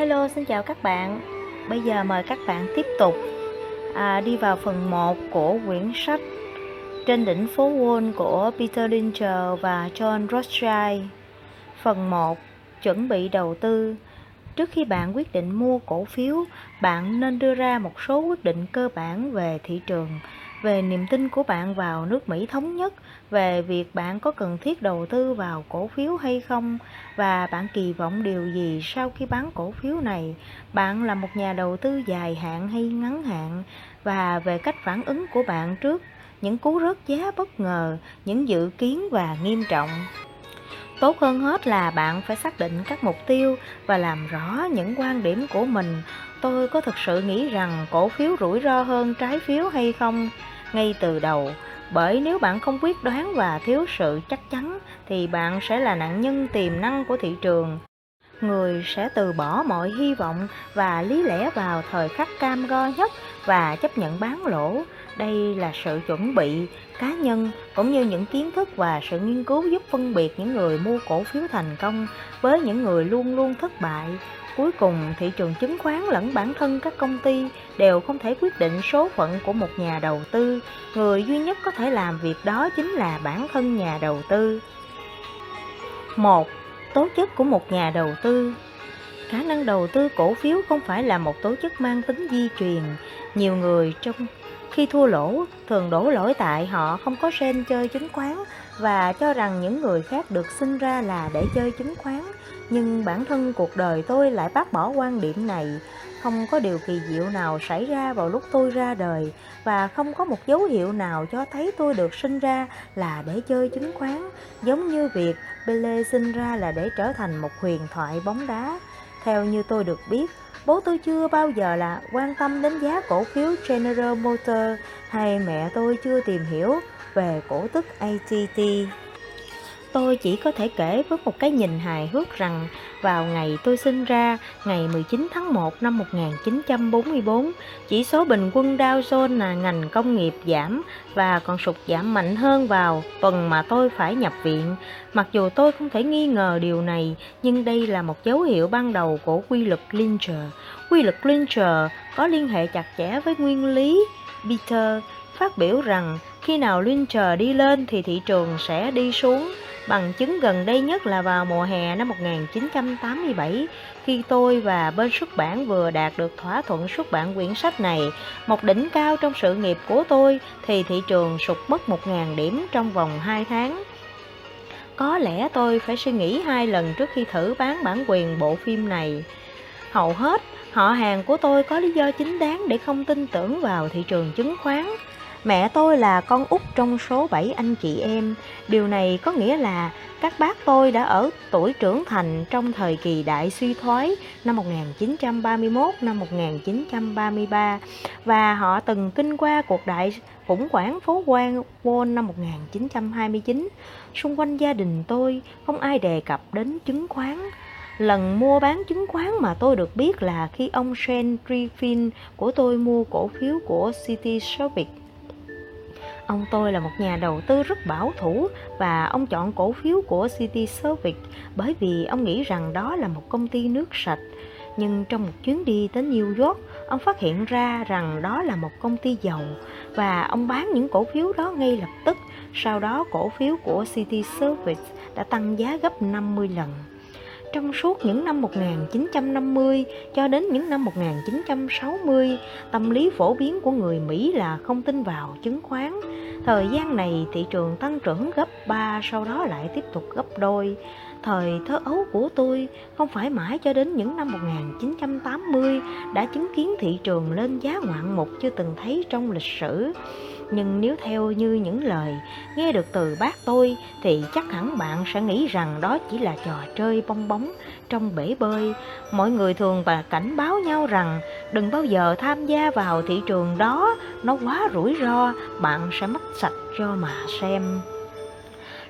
Hello, xin chào các bạn. Bây giờ mời các bạn tiếp tục à, đi vào phần 1 của quyển sách Trên đỉnh phố Wall của Peter Lynch và John Rothschild. Phần 1 Chuẩn bị đầu tư Trước khi bạn quyết định mua cổ phiếu, bạn nên đưa ra một số quyết định cơ bản về thị trường về niềm tin của bạn vào nước Mỹ thống nhất, về việc bạn có cần thiết đầu tư vào cổ phiếu hay không và bạn kỳ vọng điều gì sau khi bán cổ phiếu này. Bạn là một nhà đầu tư dài hạn hay ngắn hạn và về cách phản ứng của bạn trước những cú rớt giá bất ngờ, những dự kiến và nghiêm trọng. Tốt hơn hết là bạn phải xác định các mục tiêu và làm rõ những quan điểm của mình. Tôi có thực sự nghĩ rằng cổ phiếu rủi ro hơn trái phiếu hay không? Ngay từ đầu. Bởi nếu bạn không quyết đoán và thiếu sự chắc chắn, thì bạn sẽ là nạn nhân tiềm năng của thị trường. Người sẽ từ bỏ mọi hy vọng và lý lẽ vào thời khắc cam go nhất và chấp nhận bán lỗ. Đây là sự chuẩn bị cá nhân cũng như những kiến thức và sự nghiên cứu giúp phân biệt những người mua cổ phiếu thành công với những người luôn luôn thất bại. Cuối cùng, thị trường chứng khoán lẫn bản thân các công ty đều không thể quyết định số phận của một nhà đầu tư. Người duy nhất có thể làm việc đó chính là bản thân nhà đầu tư. một Tố chất của một nhà đầu tư Khả năng đầu tư cổ phiếu không phải là một tố chất mang tính di truyền. Nhiều người trong khi thua lỗ thường đổ lỗi tại họ không có sen chơi chứng khoán và cho rằng những người khác được sinh ra là để chơi chứng khoán nhưng bản thân cuộc đời tôi lại bác bỏ quan điểm này. Không có điều kỳ diệu nào xảy ra vào lúc tôi ra đời và không có một dấu hiệu nào cho thấy tôi được sinh ra là để chơi chứng khoán, giống như việc Pele sinh ra là để trở thành một huyền thoại bóng đá. Theo như tôi được biết, bố tôi chưa bao giờ là quan tâm đến giá cổ phiếu General Motors hay mẹ tôi chưa tìm hiểu về cổ tức ATT Tôi chỉ có thể kể với một cái nhìn hài hước rằng vào ngày tôi sinh ra, ngày 19 tháng 1 năm 1944, chỉ số bình quân Dow Jones là ngành công nghiệp giảm và còn sụt giảm mạnh hơn vào tuần mà tôi phải nhập viện. Mặc dù tôi không thể nghi ngờ điều này, nhưng đây là một dấu hiệu ban đầu của quy luật Lynch. Quy luật Lynch có liên hệ chặt chẽ với nguyên lý Peter phát biểu rằng khi nào Lynch đi lên thì thị trường sẽ đi xuống Bằng chứng gần đây nhất là vào mùa hè năm 1987, khi tôi và bên xuất bản vừa đạt được thỏa thuận xuất bản quyển sách này, một đỉnh cao trong sự nghiệp của tôi, thì thị trường sụt mất 1.000 điểm trong vòng 2 tháng. Có lẽ tôi phải suy nghĩ hai lần trước khi thử bán bản quyền bộ phim này. Hầu hết, họ hàng của tôi có lý do chính đáng để không tin tưởng vào thị trường chứng khoán. Mẹ tôi là con út trong số 7 anh chị em. Điều này có nghĩa là các bác tôi đã ở tuổi trưởng thành trong thời kỳ đại suy thoái năm 1931 năm 1933 và họ từng kinh qua cuộc đại khủng hoảng phố quan Wall năm 1929. Xung quanh gia đình tôi, không ai đề cập đến chứng khoán. Lần mua bán chứng khoán mà tôi được biết là khi ông Shane Griffin của tôi mua cổ phiếu của City Service Ông tôi là một nhà đầu tư rất bảo thủ và ông chọn cổ phiếu của City Service bởi vì ông nghĩ rằng đó là một công ty nước sạch. Nhưng trong một chuyến đi tới New York, ông phát hiện ra rằng đó là một công ty dầu và ông bán những cổ phiếu đó ngay lập tức. Sau đó cổ phiếu của City Service đã tăng giá gấp 50 lần. Trong suốt những năm 1950 cho đến những năm 1960, tâm lý phổ biến của người Mỹ là không tin vào chứng khoán. Thời gian này thị trường tăng trưởng gấp 3 sau đó lại tiếp tục gấp đôi. Thời thơ ấu của tôi không phải mãi cho đến những năm 1980 đã chứng kiến thị trường lên giá ngoạn mục chưa từng thấy trong lịch sử. Nhưng nếu theo như những lời nghe được từ bác tôi thì chắc hẳn bạn sẽ nghĩ rằng đó chỉ là trò chơi bong bóng trong bể bơi. Mọi người thường và cảnh báo nhau rằng đừng bao giờ tham gia vào thị trường đó, nó quá rủi ro, bạn sẽ mất sạch cho mà xem.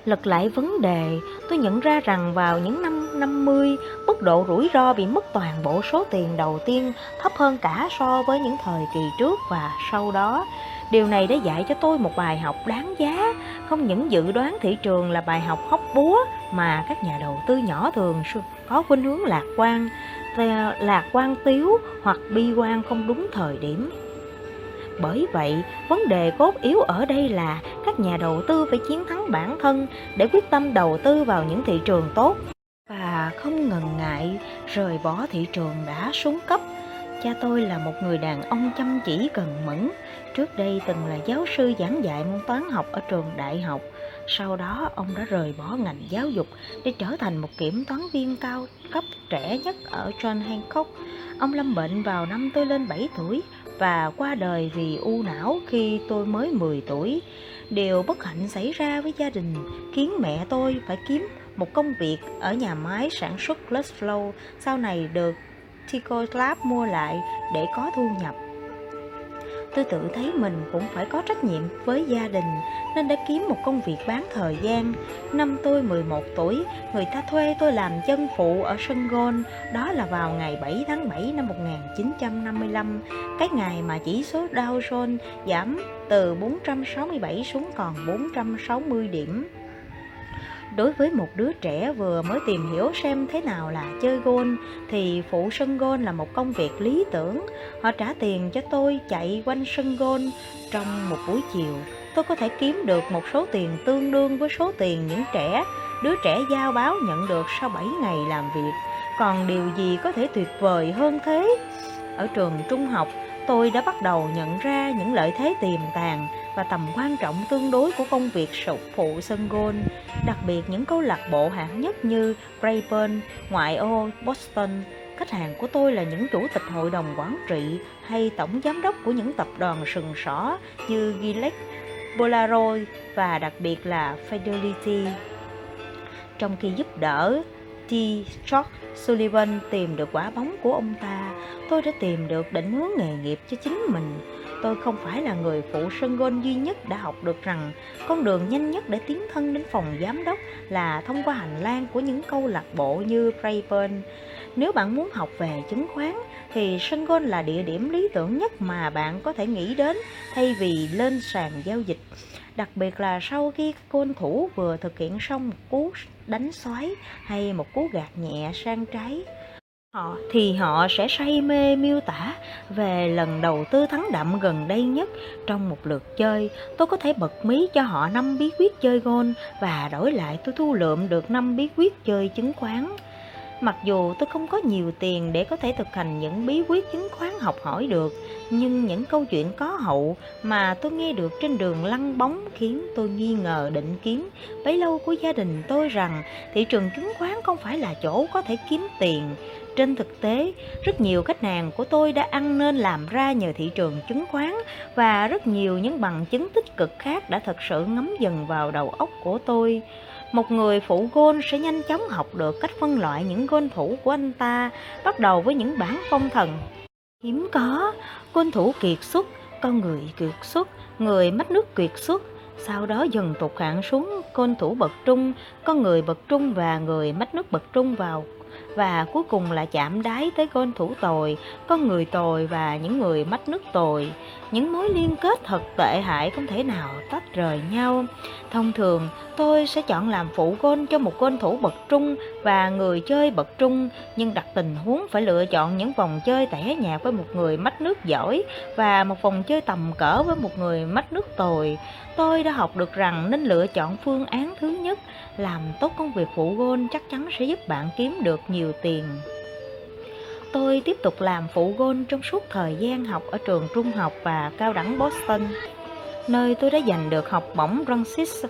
Lật lại vấn đề, tôi nhận ra rằng vào những năm 50, mức độ rủi ro bị mất toàn bộ số tiền đầu tiên thấp hơn cả so với những thời kỳ trước và sau đó. Điều này đã dạy cho tôi một bài học đáng giá, không những dự đoán thị trường là bài học hóc búa mà các nhà đầu tư nhỏ thường có khuynh hướng lạc quan. lạc quan tiếu hoặc bi quan không đúng thời điểm. Bởi vậy, vấn đề cốt yếu ở đây là các nhà đầu tư phải chiến thắng bản thân để quyết tâm đầu tư vào những thị trường tốt và không ngần ngại rời bỏ thị trường đã xuống cấp. Cha tôi là một người đàn ông chăm chỉ cần mẫn, trước đây từng là giáo sư giảng dạy môn toán học ở trường đại học. Sau đó, ông đã rời bỏ ngành giáo dục để trở thành một kiểm toán viên cao cấp trẻ nhất ở John Hancock. Ông lâm bệnh vào năm tôi lên 7 tuổi và qua đời vì u não khi tôi mới 10 tuổi. Điều bất hạnh xảy ra với gia đình, khiến mẹ tôi phải kiếm một công việc ở nhà máy sản xuất Flow, sau này được Tico Lab mua lại để có thu nhập. Tôi tự thấy mình cũng phải có trách nhiệm với gia đình nên đã kiếm một công việc bán thời gian. Năm tôi 11 tuổi, người ta thuê tôi làm chân phụ ở sân gôn, đó là vào ngày 7 tháng 7 năm 1955, cái ngày mà chỉ số Dow Jones giảm từ 467 xuống còn 460 điểm. Đối với một đứa trẻ vừa mới tìm hiểu xem thế nào là chơi gôn thì phụ sân gôn là một công việc lý tưởng. Họ trả tiền cho tôi chạy quanh sân gôn trong một buổi chiều. Tôi có thể kiếm được một số tiền tương đương với số tiền những trẻ, đứa trẻ giao báo nhận được sau 7 ngày làm việc. Còn điều gì có thể tuyệt vời hơn thế? Ở trường trung học, tôi đã bắt đầu nhận ra những lợi thế tiềm tàng và tầm quan trọng tương đối của công việc sụp phụ sân gôn, đặc biệt những câu lạc bộ hạng nhất như Brayburn, ngoại ô, Boston. Khách hàng của tôi là những chủ tịch hội đồng quản trị hay tổng giám đốc của những tập đoàn sừng sỏ như Gillette, Polaroid và đặc biệt là Fidelity. Trong khi giúp đỡ T. George Sullivan tìm được quả bóng của ông ta, tôi đã tìm được định hướng nghề nghiệp cho chính mình Tôi không phải là người phụ sân gôn duy nhất đã học được rằng con đường nhanh nhất để tiến thân đến phòng giám đốc là thông qua hành lang của những câu lạc bộ như Brayburn. Nếu bạn muốn học về chứng khoán, thì sân gôn là địa điểm lý tưởng nhất mà bạn có thể nghĩ đến thay vì lên sàn giao dịch. Đặc biệt là sau khi côn thủ vừa thực hiện xong một cú đánh xoáy hay một cú gạt nhẹ sang trái họ thì họ sẽ say mê miêu tả về lần đầu tư thắng đậm gần đây nhất trong một lượt chơi. Tôi có thể bật mí cho họ năm bí quyết chơi gôn và đổi lại tôi thu lượm được năm bí quyết chơi chứng khoán. Mặc dù tôi không có nhiều tiền để có thể thực hành những bí quyết chứng khoán học hỏi được, nhưng những câu chuyện có hậu mà tôi nghe được trên đường lăn bóng khiến tôi nghi ngờ định kiến. Bấy lâu của gia đình tôi rằng thị trường chứng khoán không phải là chỗ có thể kiếm tiền trên thực tế, rất nhiều khách hàng của tôi đã ăn nên làm ra nhờ thị trường chứng khoán và rất nhiều những bằng chứng tích cực khác đã thật sự ngấm dần vào đầu óc của tôi. Một người phụ gôn sẽ nhanh chóng học được cách phân loại những gôn thủ của anh ta, bắt đầu với những bản phong thần. Hiếm có, gôn thủ kiệt xuất, con người kiệt xuất, người mất nước kiệt xuất, sau đó dần tụt hạng xuống côn thủ bậc trung, con người bậc trung và người mất nước bậc trung vào và cuối cùng là chạm đáy tới con thủ tồi, con người tồi và những người mách nước tồi. Những mối liên kết thật tệ hại không thể nào tách rời nhau. Thông thường, tôi sẽ chọn làm phụ gôn cho một gôn thủ bậc trung và người chơi bậc trung, nhưng đặt tình huống phải lựa chọn những vòng chơi tẻ nhạt với một người mách nước giỏi và một vòng chơi tầm cỡ với một người mách nước tồi. Tôi đã học được rằng nên lựa chọn phương án thứ nhất làm tốt công việc phụ gôn chắc chắn sẽ giúp bạn kiếm được nhiều tiền. Tôi tiếp tục làm phụ gôn trong suốt thời gian học ở trường trung học và cao đẳng Boston, nơi tôi đã giành được học bổng Francis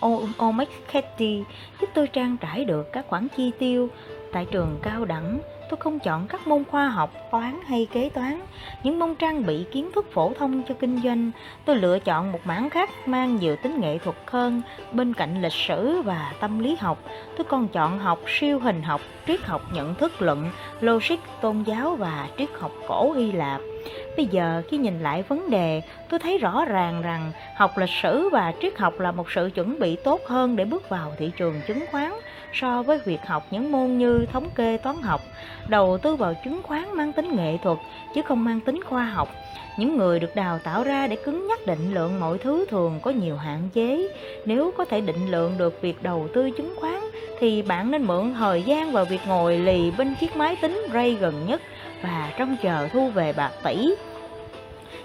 O'McCarthy giúp tôi trang trải được các khoản chi tiêu tại trường cao đẳng tôi không chọn các môn khoa học, toán hay kế toán, những môn trang bị kiến thức phổ thông cho kinh doanh. Tôi lựa chọn một mảng khác mang nhiều tính nghệ thuật hơn, bên cạnh lịch sử và tâm lý học. Tôi còn chọn học siêu hình học, triết học nhận thức luận, logic, tôn giáo và triết học cổ Hy Lạp. Bây giờ khi nhìn lại vấn đề, tôi thấy rõ ràng rằng học lịch sử và triết học là một sự chuẩn bị tốt hơn để bước vào thị trường chứng khoán so với việc học những môn như thống kê, toán học, đầu tư vào chứng khoán mang tính nghệ thuật chứ không mang tính khoa học. Những người được đào tạo ra để cứng nhắc định lượng mọi thứ thường có nhiều hạn chế. Nếu có thể định lượng được việc đầu tư chứng khoán, thì bạn nên mượn thời gian vào việc ngồi lì bên chiếc máy tính ray gần nhất và trông chờ thu về bạc tỷ.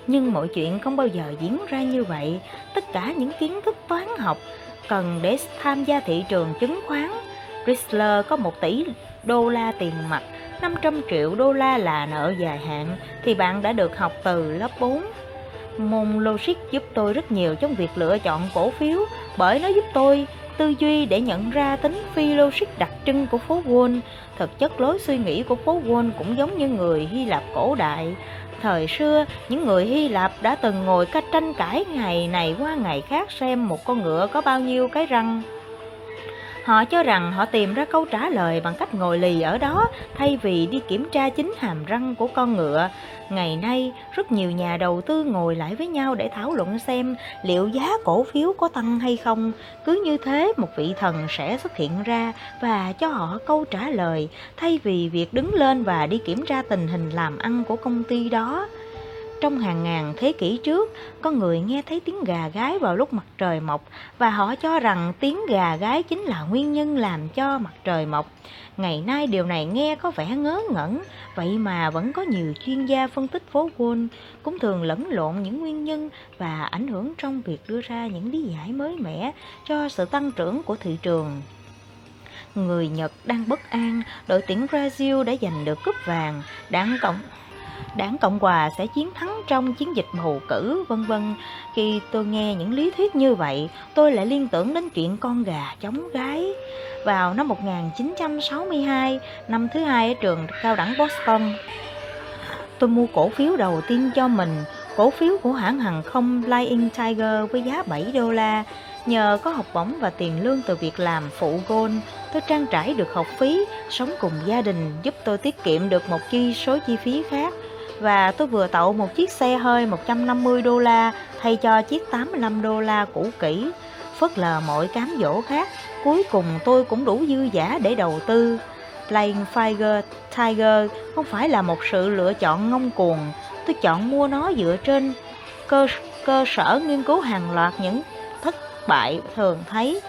Nhưng mọi chuyện không bao giờ diễn ra như vậy. Tất cả những kiến thức toán học cần để tham gia thị trường chứng khoán. Chrysler có 1 tỷ đô la tiền mặt, 500 triệu đô la là nợ dài hạn thì bạn đã được học từ lớp 4. Môn logic giúp tôi rất nhiều trong việc lựa chọn cổ phiếu bởi nó giúp tôi tư duy để nhận ra tính phi logic đặc trưng của phố Wall. Thực chất lối suy nghĩ của phố Wall cũng giống như người Hy Lạp cổ đại. Thời xưa, những người Hy Lạp đã từng ngồi cách tranh cãi ngày này qua ngày khác xem một con ngựa có bao nhiêu cái răng. Họ cho rằng họ tìm ra câu trả lời bằng cách ngồi lì ở đó thay vì đi kiểm tra chính hàm răng của con ngựa. Ngày nay, rất nhiều nhà đầu tư ngồi lại với nhau để thảo luận xem liệu giá cổ phiếu có tăng hay không. Cứ như thế, một vị thần sẽ xuất hiện ra và cho họ câu trả lời thay vì việc đứng lên và đi kiểm tra tình hình làm ăn của công ty đó. Trong hàng ngàn thế kỷ trước, có người nghe thấy tiếng gà gái vào lúc mặt trời mọc và họ cho rằng tiếng gà gái chính là nguyên nhân làm cho mặt trời mọc. Ngày nay điều này nghe có vẻ ngớ ngẩn, vậy mà vẫn có nhiều chuyên gia phân tích phố Wall cũng thường lẫn lộn những nguyên nhân và ảnh hưởng trong việc đưa ra những lý giải mới mẻ cho sự tăng trưởng của thị trường người Nhật đang bất an, đội tuyển Brazil đã giành được cúp vàng, đảng Cộng đảng Cộng Hòa sẽ chiến thắng trong chiến dịch bầu cử, vân vân. Khi tôi nghe những lý thuyết như vậy, tôi lại liên tưởng đến chuyện con gà chống gái. Vào năm 1962, năm thứ hai ở trường cao đẳng Boston, tôi mua cổ phiếu đầu tiên cho mình, cổ phiếu của hãng hàng không Flying Tiger với giá 7 đô la. Nhờ có học bổng và tiền lương từ việc làm phụ gôn, tôi trang trải được học phí, sống cùng gia đình, giúp tôi tiết kiệm được một chi số chi phí khác và tôi vừa tậu một chiếc xe hơi 150 đô la thay cho chiếc 85 đô la cũ kỹ. Phớt lờ mọi cám dỗ khác, cuối cùng tôi cũng đủ dư giả để đầu tư. Playing Fire Tiger không phải là một sự lựa chọn ngông cuồng, tôi chọn mua nó dựa trên cơ, cơ sở nghiên cứu hàng loạt những thất bại thường thấy.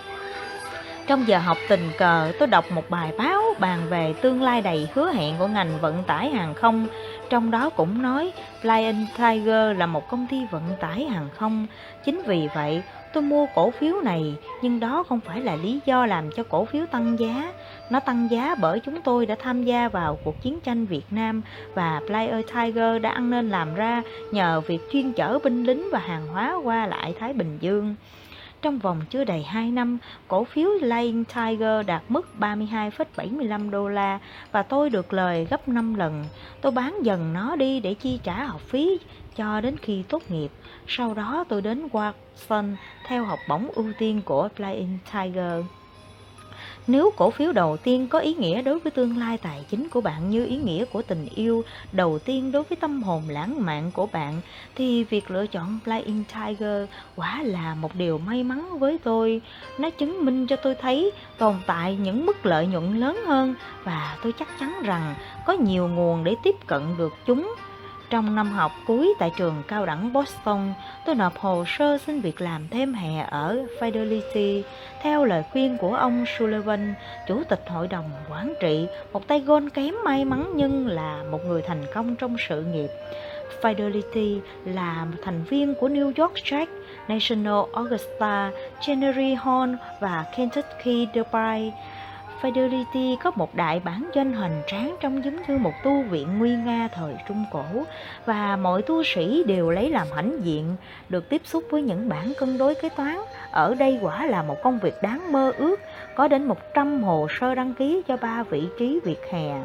Trong giờ học tình cờ, tôi đọc một bài báo bàn về tương lai đầy hứa hẹn của ngành vận tải hàng không trong đó cũng nói Flying Tiger là một công ty vận tải hàng không. Chính vì vậy, tôi mua cổ phiếu này, nhưng đó không phải là lý do làm cho cổ phiếu tăng giá. Nó tăng giá bởi chúng tôi đã tham gia vào cuộc chiến tranh Việt Nam và Flyer Tiger đã ăn nên làm ra nhờ việc chuyên chở binh lính và hàng hóa qua lại Thái Bình Dương. Trong vòng chưa đầy 2 năm, cổ phiếu Lion Tiger đạt mức 32,75 đô la và tôi được lời gấp 5 lần. Tôi bán dần nó đi để chi trả học phí cho đến khi tốt nghiệp. Sau đó tôi đến Watson theo học bổng ưu tiên của Flying Tiger. Nếu cổ phiếu đầu tiên có ý nghĩa đối với tương lai tài chính của bạn như ý nghĩa của tình yêu đầu tiên đối với tâm hồn lãng mạn của bạn, thì việc lựa chọn Flying Tiger quả là một điều may mắn với tôi. Nó chứng minh cho tôi thấy tồn tại những mức lợi nhuận lớn hơn và tôi chắc chắn rằng có nhiều nguồn để tiếp cận được chúng trong năm học cuối tại trường cao đẳng Boston, tôi nộp hồ sơ xin việc làm thêm hè ở Fidelity. Theo lời khuyên của ông Sullivan, chủ tịch hội đồng quản trị, một tay gôn kém may mắn nhưng là một người thành công trong sự nghiệp. Fidelity là một thành viên của New York Jack, National Augusta, Chenery Hall và Kentucky Derby. Fidelity có một đại bản doanh hoành tráng trông giống như một tu viện nguy nga thời Trung Cổ và mọi tu sĩ đều lấy làm hãnh diện được tiếp xúc với những bản cân đối kế toán. Ở đây quả là một công việc đáng mơ ước, có đến 100 hồ sơ đăng ký cho ba vị trí việc hè.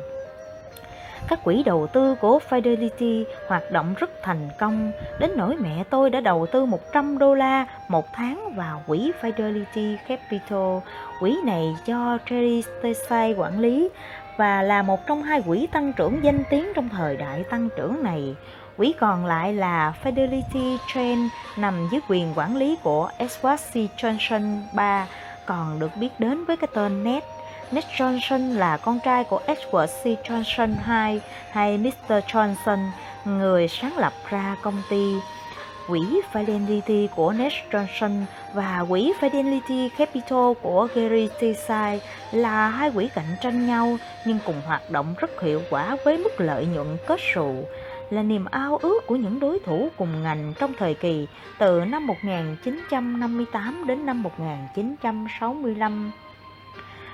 Các quỹ đầu tư của Fidelity hoạt động rất thành công, đến nỗi mẹ tôi đã đầu tư 100 đô la một tháng vào quỹ Fidelity Capital. Quỹ này do Terry Stesai quản lý và là một trong hai quỹ tăng trưởng danh tiếng trong thời đại tăng trưởng này. Quỹ còn lại là Fidelity Trend nằm dưới quyền quản lý của Edward C. Johnson 3 còn được biết đến với cái tên NET Nick Johnson là con trai của Edward C. Johnson II hay Mr. Johnson, người sáng lập ra công ty quỹ Fidelity của Nick Johnson và quỹ Fidelity Capital của Gary Tisai là hai quỹ cạnh tranh nhau nhưng cùng hoạt động rất hiệu quả với mức lợi nhuận kết sụ là niềm ao ước của những đối thủ cùng ngành trong thời kỳ từ năm 1958 đến năm 1965.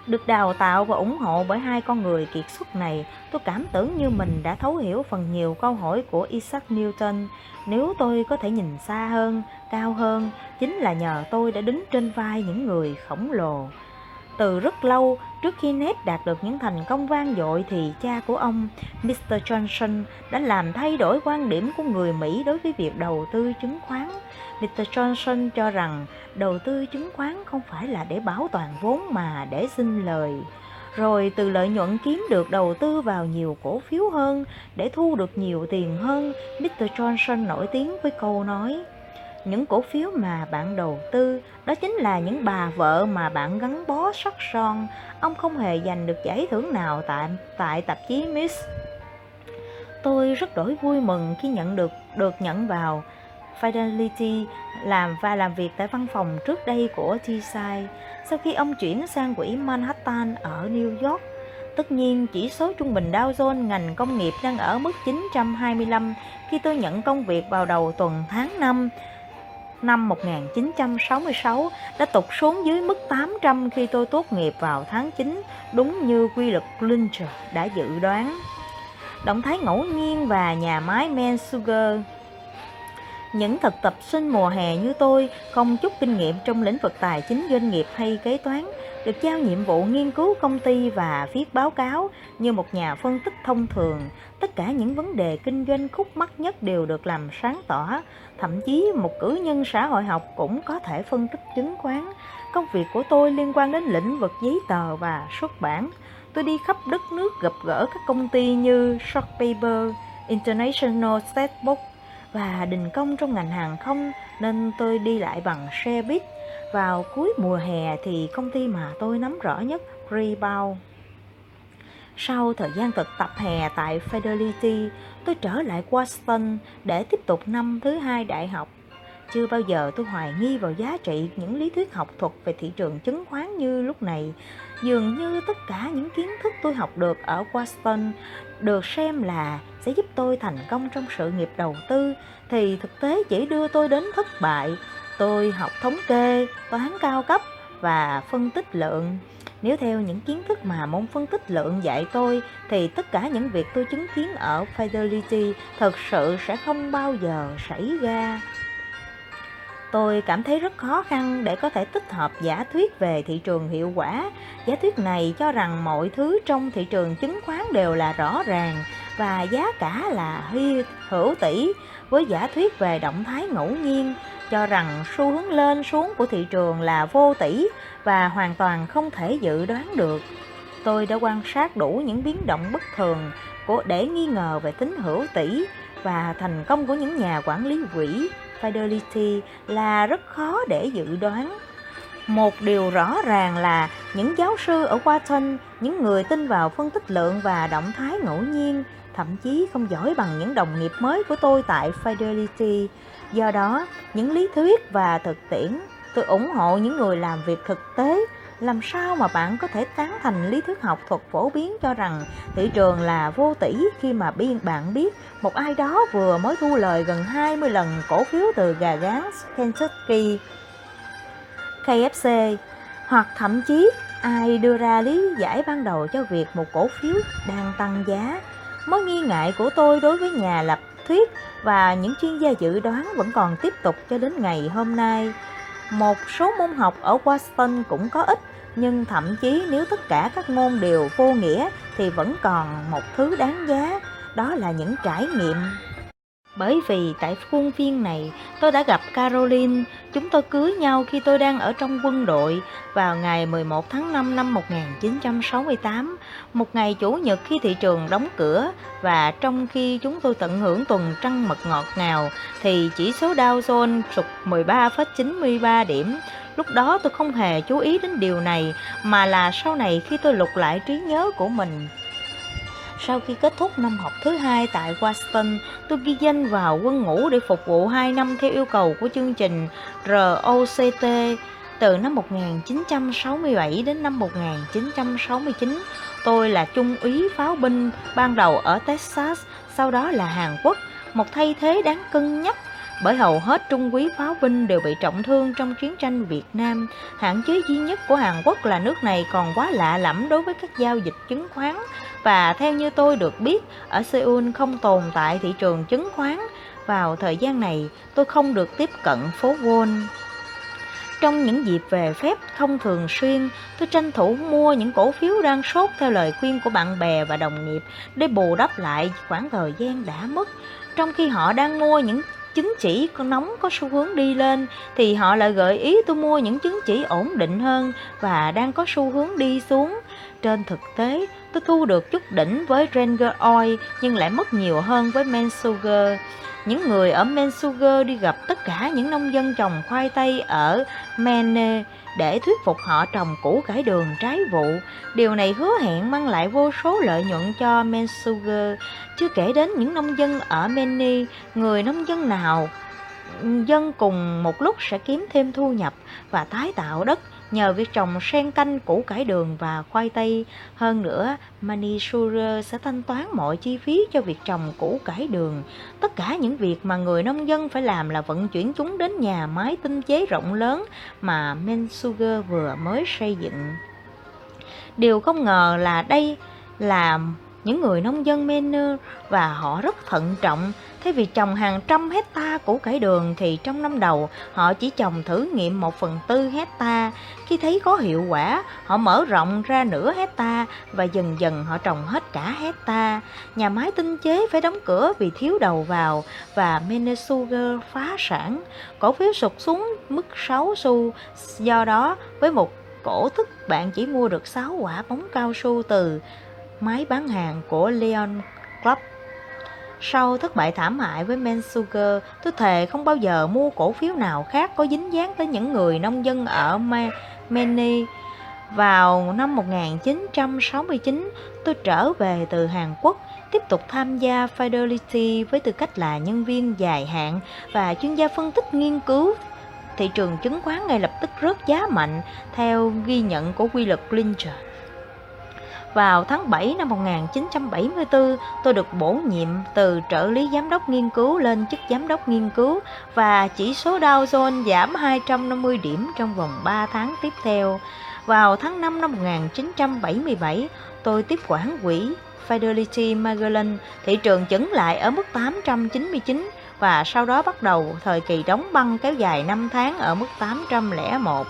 Được đào tạo và ủng hộ bởi hai con người kiệt xuất này, tôi cảm tưởng như mình đã thấu hiểu phần nhiều câu hỏi của Isaac Newton. Nếu tôi có thể nhìn xa hơn, cao hơn, chính là nhờ tôi đã đứng trên vai những người khổng lồ. Từ rất lâu, trước khi Ned đạt được những thành công vang dội thì cha của ông, Mr. Johnson, đã làm thay đổi quan điểm của người Mỹ đối với việc đầu tư chứng khoán. Mr. Johnson cho rằng đầu tư chứng khoán không phải là để bảo toàn vốn mà để xin lời. Rồi từ lợi nhuận kiếm được đầu tư vào nhiều cổ phiếu hơn để thu được nhiều tiền hơn, Mr. Johnson nổi tiếng với câu nói những cổ phiếu mà bạn đầu tư đó chính là những bà vợ mà bạn gắn bó sắt son. Ông không hề giành được giải thưởng nào tại tại tạp chí Miss. Tôi rất đổi vui mừng khi nhận được được nhận vào. Fidelity làm và làm việc tại văn phòng trước đây của T-Side. Sau khi ông chuyển sang quỹ Manhattan ở New York. Tất nhiên, chỉ số trung bình Dow Jones ngành công nghiệp đang ở mức 925 khi tôi nhận công việc vào đầu tuần tháng 5 năm 1966 đã tụt xuống dưới mức 800 khi tôi tốt nghiệp vào tháng 9, đúng như quy luật Lynch đã dự đoán. Động thái ngẫu nhiên và nhà máy Mensugar những thực tập sinh mùa hè như tôi không chút kinh nghiệm trong lĩnh vực tài chính doanh nghiệp hay kế toán được giao nhiệm vụ nghiên cứu công ty và viết báo cáo như một nhà phân tích thông thường. Tất cả những vấn đề kinh doanh khúc mắc nhất đều được làm sáng tỏ. Thậm chí một cử nhân xã hội học cũng có thể phân tích chứng khoán. Công việc của tôi liên quan đến lĩnh vực giấy tờ và xuất bản. Tôi đi khắp đất nước gặp gỡ các công ty như Short Paper, International Setbook và đình công trong ngành hàng không nên tôi đi lại bằng xe buýt. Vào cuối mùa hè thì công ty mà tôi nắm rõ nhất Rebound. Sau thời gian thực tập hè tại Fidelity, tôi trở lại Washington để tiếp tục năm thứ hai đại học. Chưa bao giờ tôi hoài nghi vào giá trị những lý thuyết học thuật về thị trường chứng khoán như lúc này. Dường như tất cả những kiến thức tôi học được ở Washington được xem là sẽ giúp tôi thành công trong sự nghiệp đầu tư thì thực tế chỉ đưa tôi đến thất bại. Tôi học thống kê, toán cao cấp và phân tích lượng. Nếu theo những kiến thức mà môn phân tích lượng dạy tôi thì tất cả những việc tôi chứng kiến ở Fidelity thực sự sẽ không bao giờ xảy ra. Tôi cảm thấy rất khó khăn để có thể tích hợp giả thuyết về thị trường hiệu quả. Giả thuyết này cho rằng mọi thứ trong thị trường chứng khoán đều là rõ ràng và giá cả là hy hữu tỷ với giả thuyết về động thái ngẫu nhiên, cho rằng xu hướng lên xuống của thị trường là vô tỷ và hoàn toàn không thể dự đoán được. Tôi đã quan sát đủ những biến động bất thường của, để nghi ngờ về tính hữu tỷ và thành công của những nhà quản lý quỹ Fidelity là rất khó để dự đoán. Một điều rõ ràng là những giáo sư ở Wharton, những người tin vào phân tích lượng và động thái ngẫu nhiên, thậm chí không giỏi bằng những đồng nghiệp mới của tôi tại Fidelity. Do đó, những lý thuyết và thực tiễn, tôi ủng hộ những người làm việc thực tế. Làm sao mà bạn có thể tán thành lý thuyết học thuật phổ biến cho rằng thị trường là vô tỷ khi mà biên bạn biết một ai đó vừa mới thu lời gần 20 lần cổ phiếu từ gà gán Kentucky, KFC hoặc thậm chí ai đưa ra lý giải ban đầu cho việc một cổ phiếu đang tăng giá Mối nghi ngại của tôi đối với nhà lập thuyết và những chuyên gia dự đoán vẫn còn tiếp tục cho đến ngày hôm nay. Một số môn học ở Washington cũng có ích, nhưng thậm chí nếu tất cả các môn đều vô nghĩa thì vẫn còn một thứ đáng giá, đó là những trải nghiệm. Bởi vì tại khuôn viên này tôi đã gặp Caroline, chúng tôi cưới nhau khi tôi đang ở trong quân đội vào ngày 11 tháng 5 năm 1968, một ngày chủ nhật khi thị trường đóng cửa. Và trong khi chúng tôi tận hưởng tuần trăng mật ngọt ngào thì chỉ số Dow Jones sụt 13,93 điểm, Lúc đó tôi không hề chú ý đến điều này, mà là sau này khi tôi lục lại trí nhớ của mình. Sau khi kết thúc năm học thứ hai tại Washington, tôi ghi danh vào quân ngũ để phục vụ 2 năm theo yêu cầu của chương trình ROCT từ năm 1967 đến năm 1969. Tôi là trung úy pháo binh ban đầu ở Texas, sau đó là Hàn Quốc, một thay thế đáng cân nhắc bởi hầu hết trung quý pháo binh đều bị trọng thương trong chiến tranh Việt Nam. Hạn chế duy nhất của Hàn Quốc là nước này còn quá lạ lẫm đối với các giao dịch chứng khoán và theo như tôi được biết, ở Seoul không tồn tại thị trường chứng khoán. Vào thời gian này, tôi không được tiếp cận phố Wall. Trong những dịp về phép không thường xuyên, tôi tranh thủ mua những cổ phiếu đang sốt theo lời khuyên của bạn bè và đồng nghiệp để bù đắp lại khoảng thời gian đã mất. Trong khi họ đang mua những chứng chỉ có nóng có xu hướng đi lên thì họ lại gợi ý tôi mua những chứng chỉ ổn định hơn và đang có xu hướng đi xuống. Trên thực tế, tôi thu được chút đỉnh với Ranger Oil nhưng lại mất nhiều hơn với Mensugar. Những người ở Mensugar đi gặp tất cả những nông dân trồng khoai tây ở Mene để thuyết phục họ trồng củ cải đường trái vụ. Điều này hứa hẹn mang lại vô số lợi nhuận cho Mensuger, chưa kể đến những nông dân ở Meni. người nông dân nào dân cùng một lúc sẽ kiếm thêm thu nhập và tái tạo đất nhờ việc trồng sen canh củ cải đường và khoai tây. Hơn nữa, Manisure sẽ thanh toán mọi chi phí cho việc trồng củ cải đường. Tất cả những việc mà người nông dân phải làm là vận chuyển chúng đến nhà máy tinh chế rộng lớn mà Mensugar vừa mới xây dựng. Điều không ngờ là đây là những người nông dân Menu và họ rất thận trọng Thay vì trồng hàng trăm hecta củ cải đường thì trong năm đầu họ chỉ trồng thử nghiệm 1 phần tư hecta. Khi thấy có hiệu quả, họ mở rộng ra nửa hecta và dần dần họ trồng hết cả hecta. Nhà máy tinh chế phải đóng cửa vì thiếu đầu vào và Menesugar phá sản. Cổ phiếu sụt xuống mức 6 xu. Do đó, với một cổ tức bạn chỉ mua được 6 quả bóng cao su từ máy bán hàng của Leon Club sau thất bại thảm hại với Mensugar, tôi thề không bao giờ mua cổ phiếu nào khác có dính dáng tới những người nông dân ở Maine. Vào năm 1969, tôi trở về từ Hàn Quốc, tiếp tục tham gia Fidelity với tư cách là nhân viên dài hạn và chuyên gia phân tích nghiên cứu. Thị trường chứng khoán ngay lập tức rớt giá mạnh theo ghi nhận của quy luật Lynch. Vào tháng 7 năm 1974, tôi được bổ nhiệm từ trợ lý giám đốc nghiên cứu lên chức giám đốc nghiên cứu và chỉ số Dow Jones giảm 250 điểm trong vòng 3 tháng tiếp theo. Vào tháng 5 năm 1977, tôi tiếp quản quỹ Fidelity Magellan, thị trường chững lại ở mức 899 và sau đó bắt đầu thời kỳ đóng băng kéo dài 5 tháng ở mức 801.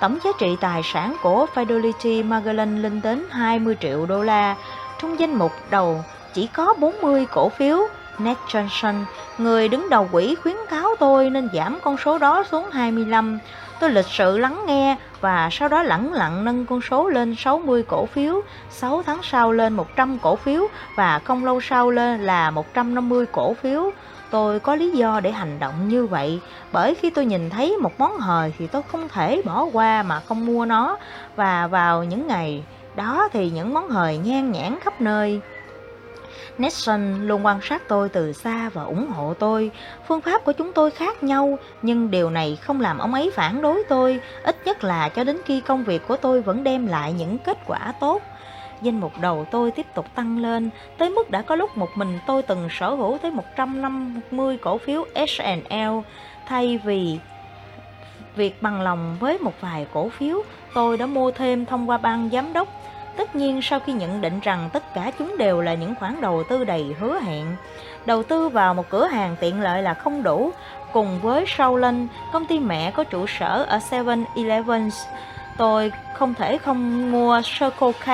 Tổng giá trị tài sản của Fidelity Magellan lên đến 20 triệu đô la. Trong danh mục đầu chỉ có 40 cổ phiếu. Ned Johnson, người đứng đầu quỹ khuyến cáo tôi nên giảm con số đó xuống 25. Tôi lịch sự lắng nghe và sau đó lẳng lặng nâng con số lên 60 cổ phiếu, 6 tháng sau lên 100 cổ phiếu và không lâu sau lên là 150 cổ phiếu. Tôi có lý do để hành động như vậy, bởi khi tôi nhìn thấy một món hời thì tôi không thể bỏ qua mà không mua nó, và vào những ngày đó thì những món hời nhan nhản khắp nơi. Nixon luôn quan sát tôi từ xa và ủng hộ tôi. Phương pháp của chúng tôi khác nhau, nhưng điều này không làm ông ấy phản đối tôi, ít nhất là cho đến khi công việc của tôi vẫn đem lại những kết quả tốt danh mục đầu tôi tiếp tục tăng lên tới mức đã có lúc một mình tôi từng sở hữu tới 150 cổ phiếu S&L thay vì việc bằng lòng với một vài cổ phiếu tôi đã mua thêm thông qua ban giám đốc. Tất nhiên sau khi nhận định rằng tất cả chúng đều là những khoản đầu tư đầy hứa hẹn đầu tư vào một cửa hàng tiện lợi là không đủ. Cùng với Shaolin, công ty mẹ có trụ sở ở 7-Eleven tôi không thể không mua Circle K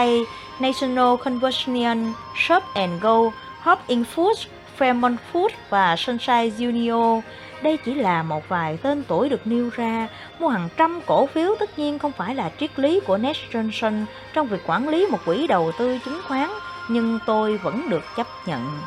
National Conversion Shop and Go, Hop in Foods, Fairmont Foods và Sunshine Junior. Đây chỉ là một vài tên tuổi được nêu ra. Mua hàng trăm cổ phiếu tất nhiên không phải là triết lý của Ned Johnson trong việc quản lý một quỹ đầu tư chứng khoán, nhưng tôi vẫn được chấp nhận.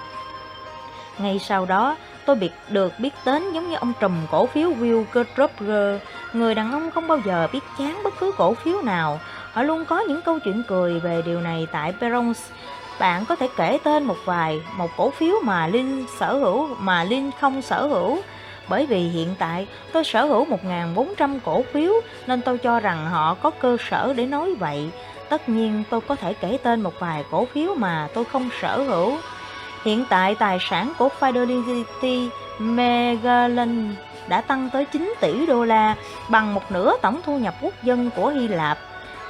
Ngay sau đó, tôi biết được biết đến giống như ông trùm cổ phiếu Will Gertrude, người đàn ông không bao giờ biết chán bất cứ cổ phiếu nào. Họ luôn có những câu chuyện cười về điều này tại Perons. Bạn có thể kể tên một vài một cổ phiếu mà Linh sở hữu mà Linh không sở hữu bởi vì hiện tại tôi sở hữu 1.400 cổ phiếu nên tôi cho rằng họ có cơ sở để nói vậy. Tất nhiên tôi có thể kể tên một vài cổ phiếu mà tôi không sở hữu. Hiện tại tài sản của Fidelity Magellan đã tăng tới 9 tỷ đô la, bằng một nửa tổng thu nhập quốc dân của Hy Lạp.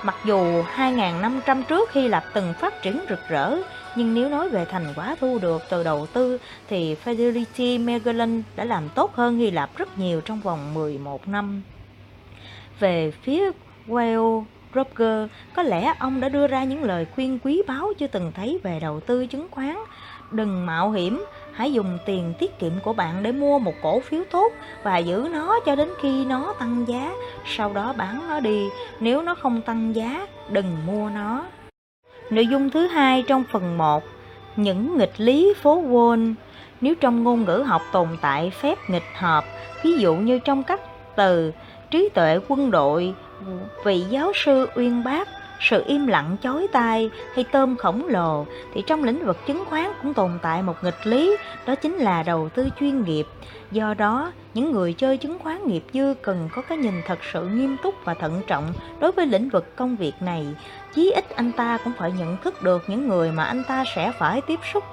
Mặc dù 2.000 năm trăm trước Hy Lạp từng phát triển rực rỡ, nhưng nếu nói về thành quả thu được từ đầu tư thì Fidelity Magellan đã làm tốt hơn Hy Lạp rất nhiều trong vòng 11 năm. Về phía Wales Roger, có lẽ ông đã đưa ra những lời khuyên quý báu chưa từng thấy về đầu tư chứng khoán. Đừng mạo hiểm, hãy dùng tiền tiết kiệm của bạn để mua một cổ phiếu tốt và giữ nó cho đến khi nó tăng giá, sau đó bán nó đi. Nếu nó không tăng giá, đừng mua nó. Nội dung thứ hai trong phần 1 Những nghịch lý phố Wall Nếu trong ngôn ngữ học tồn tại phép nghịch hợp, ví dụ như trong các từ trí tuệ quân đội, vị giáo sư uyên bác, sự im lặng, chói tai hay tôm khổng lồ, thì trong lĩnh vực chứng khoán cũng tồn tại một nghịch lý, đó chính là đầu tư chuyên nghiệp. Do đó, những người chơi chứng khoán nghiệp dư cần có cái nhìn thật sự nghiêm túc và thận trọng đối với lĩnh vực công việc này. Chí ít anh ta cũng phải nhận thức được những người mà anh ta sẽ phải tiếp xúc.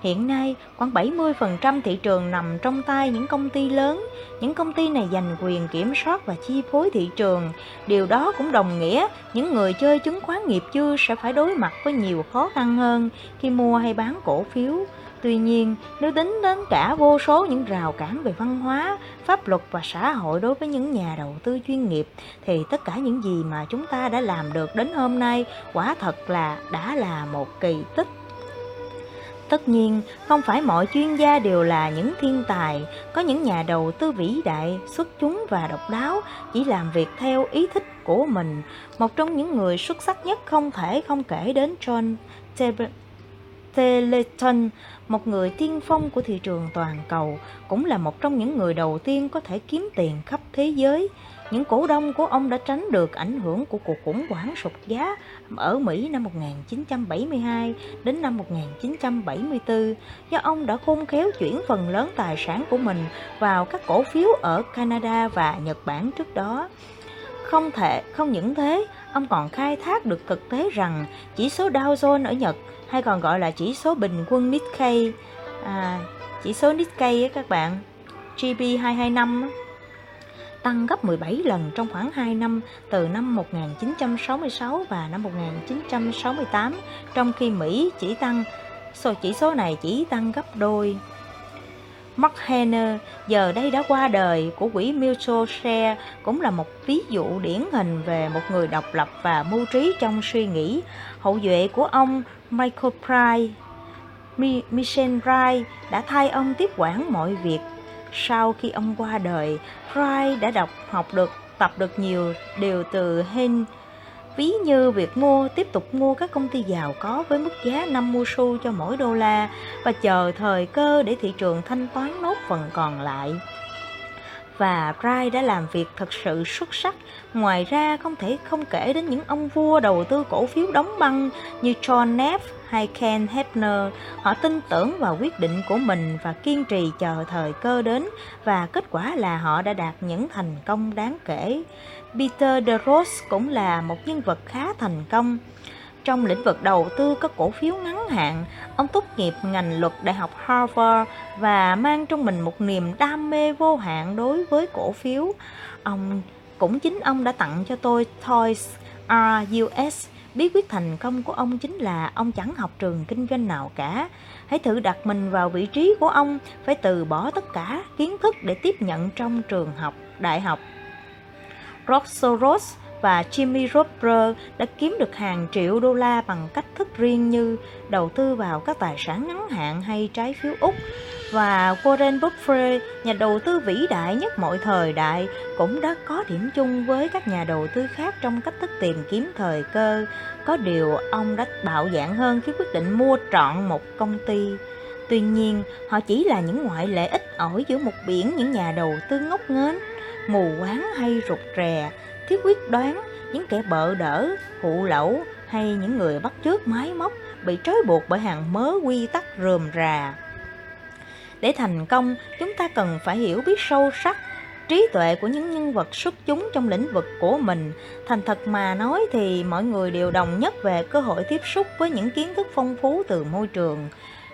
Hiện nay, khoảng 70% thị trường nằm trong tay những công ty lớn. Những công ty này giành quyền kiểm soát và chi phối thị trường. Điều đó cũng đồng nghĩa những người chơi chứng khoán nghiệp dư sẽ phải đối mặt với nhiều khó khăn hơn khi mua hay bán cổ phiếu. Tuy nhiên, nếu tính đến cả vô số những rào cản về văn hóa, pháp luật và xã hội đối với những nhà đầu tư chuyên nghiệp, thì tất cả những gì mà chúng ta đã làm được đến hôm nay quả thật là đã là một kỳ tích. Tất nhiên, không phải mọi chuyên gia đều là những thiên tài, có những nhà đầu tư vĩ đại, xuất chúng và độc đáo, chỉ làm việc theo ý thích của mình. Một trong những người xuất sắc nhất không thể không kể đến John Teleton, một người tiên phong của thị trường toàn cầu, cũng là một trong những người đầu tiên có thể kiếm tiền khắp thế giới. Những cổ đông của ông đã tránh được ảnh hưởng của cuộc khủng hoảng sụt giá ở Mỹ năm 1972 đến năm 1974 do ông đã khôn khéo chuyển phần lớn tài sản của mình vào các cổ phiếu ở Canada và Nhật Bản trước đó. Không thể, không những thế, ông còn khai thác được thực tế rằng chỉ số Dow Jones ở Nhật hay còn gọi là chỉ số bình quân Nikkei, à, chỉ số Nikkei á các bạn, GB225 tăng gấp 17 lần trong khoảng 2 năm từ năm 1966 và năm 1968, trong khi Mỹ chỉ tăng số chỉ số này chỉ tăng gấp đôi. Mark Henner giờ đây đã qua đời của quỹ Mutual Share cũng là một ví dụ điển hình về một người độc lập và mưu trí trong suy nghĩ. Hậu duệ của ông Michael Pry, Michel Pry đã thay ông tiếp quản mọi việc sau khi ông qua đời, Fry đã đọc học được tập được nhiều điều từ Hen ví như việc mua tiếp tục mua các công ty giàu có với mức giá 50 xu cho mỗi đô la và chờ thời cơ để thị trường thanh toán nốt phần còn lại. Và Wright đã làm việc thật sự xuất sắc. Ngoài ra không thể không kể đến những ông vua đầu tư cổ phiếu đóng băng như John Neff hay Ken Hebner, họ tin tưởng vào quyết định của mình và kiên trì chờ thời cơ đến và kết quả là họ đã đạt những thành công đáng kể. Peter DeRose cũng là một nhân vật khá thành công. Trong lĩnh vực đầu tư các cổ phiếu ngắn hạn, ông tốt nghiệp ngành luật Đại học Harvard và mang trong mình một niềm đam mê vô hạn đối với cổ phiếu. Ông cũng chính ông đã tặng cho tôi Toys R Us Bí quyết thành công của ông chính là ông chẳng học trường kinh doanh nào cả. Hãy thử đặt mình vào vị trí của ông, phải từ bỏ tất cả kiến thức để tiếp nhận trong trường học, đại học. Rob Soros và Jimmy Roper đã kiếm được hàng triệu đô la bằng cách thức riêng như đầu tư vào các tài sản ngắn hạn hay trái phiếu Úc. Và Warren Buffett, nhà đầu tư vĩ đại nhất mọi thời đại, cũng đã có điểm chung với các nhà đầu tư khác trong cách thức tìm kiếm thời cơ. Có điều ông đã bạo dạn hơn khi quyết định mua trọn một công ty. Tuy nhiên, họ chỉ là những ngoại lệ ít ỏi giữa một biển những nhà đầu tư ngốc nghếch, mù quáng hay rụt rè, thiếu quyết đoán, những kẻ bợ đỡ, hụ lậu hay những người bắt chước máy móc bị trói buộc bởi hàng mớ quy tắc rườm rà. Để thành công, chúng ta cần phải hiểu biết sâu sắc trí tuệ của những nhân vật xuất chúng trong lĩnh vực của mình. Thành thật mà nói thì mọi người đều đồng nhất về cơ hội tiếp xúc với những kiến thức phong phú từ môi trường.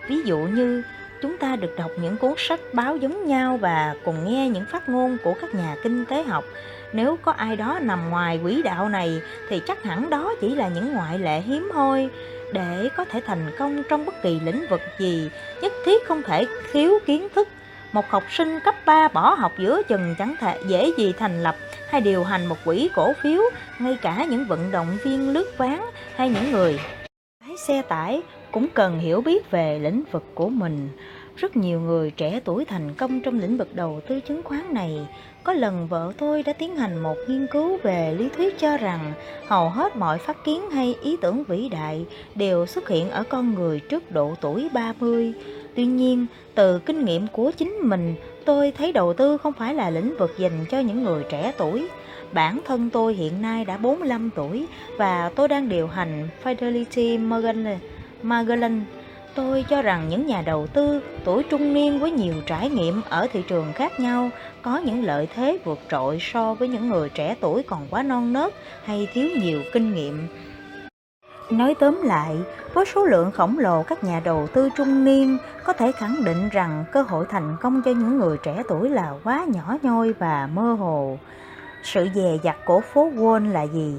Ví dụ như chúng ta được đọc những cuốn sách báo giống nhau và cùng nghe những phát ngôn của các nhà kinh tế học. Nếu có ai đó nằm ngoài quỹ đạo này thì chắc hẳn đó chỉ là những ngoại lệ hiếm hoi. Để có thể thành công trong bất kỳ lĩnh vực gì, nhất thiết không thể thiếu kiến thức. Một học sinh cấp 3 bỏ học giữa chừng chẳng thể dễ gì thành lập hay điều hành một quỹ cổ phiếu, ngay cả những vận động viên lướt ván hay những người lái xe tải cũng cần hiểu biết về lĩnh vực của mình. Rất nhiều người trẻ tuổi thành công trong lĩnh vực đầu tư chứng khoán này. Có lần vợ tôi đã tiến hành một nghiên cứu về lý thuyết cho rằng hầu hết mọi phát kiến hay ý tưởng vĩ đại đều xuất hiện ở con người trước độ tuổi 30. Tuy nhiên, từ kinh nghiệm của chính mình, tôi thấy đầu tư không phải là lĩnh vực dành cho những người trẻ tuổi. Bản thân tôi hiện nay đã 45 tuổi và tôi đang điều hành Fidelity Magellan. Magellan. Tôi cho rằng những nhà đầu tư tuổi trung niên với nhiều trải nghiệm ở thị trường khác nhau có những lợi thế vượt trội so với những người trẻ tuổi còn quá non nớt hay thiếu nhiều kinh nghiệm. Nói tóm lại, với số lượng khổng lồ các nhà đầu tư trung niên có thể khẳng định rằng cơ hội thành công cho những người trẻ tuổi là quá nhỏ nhoi và mơ hồ. Sự dè dặt của phố Wall là gì?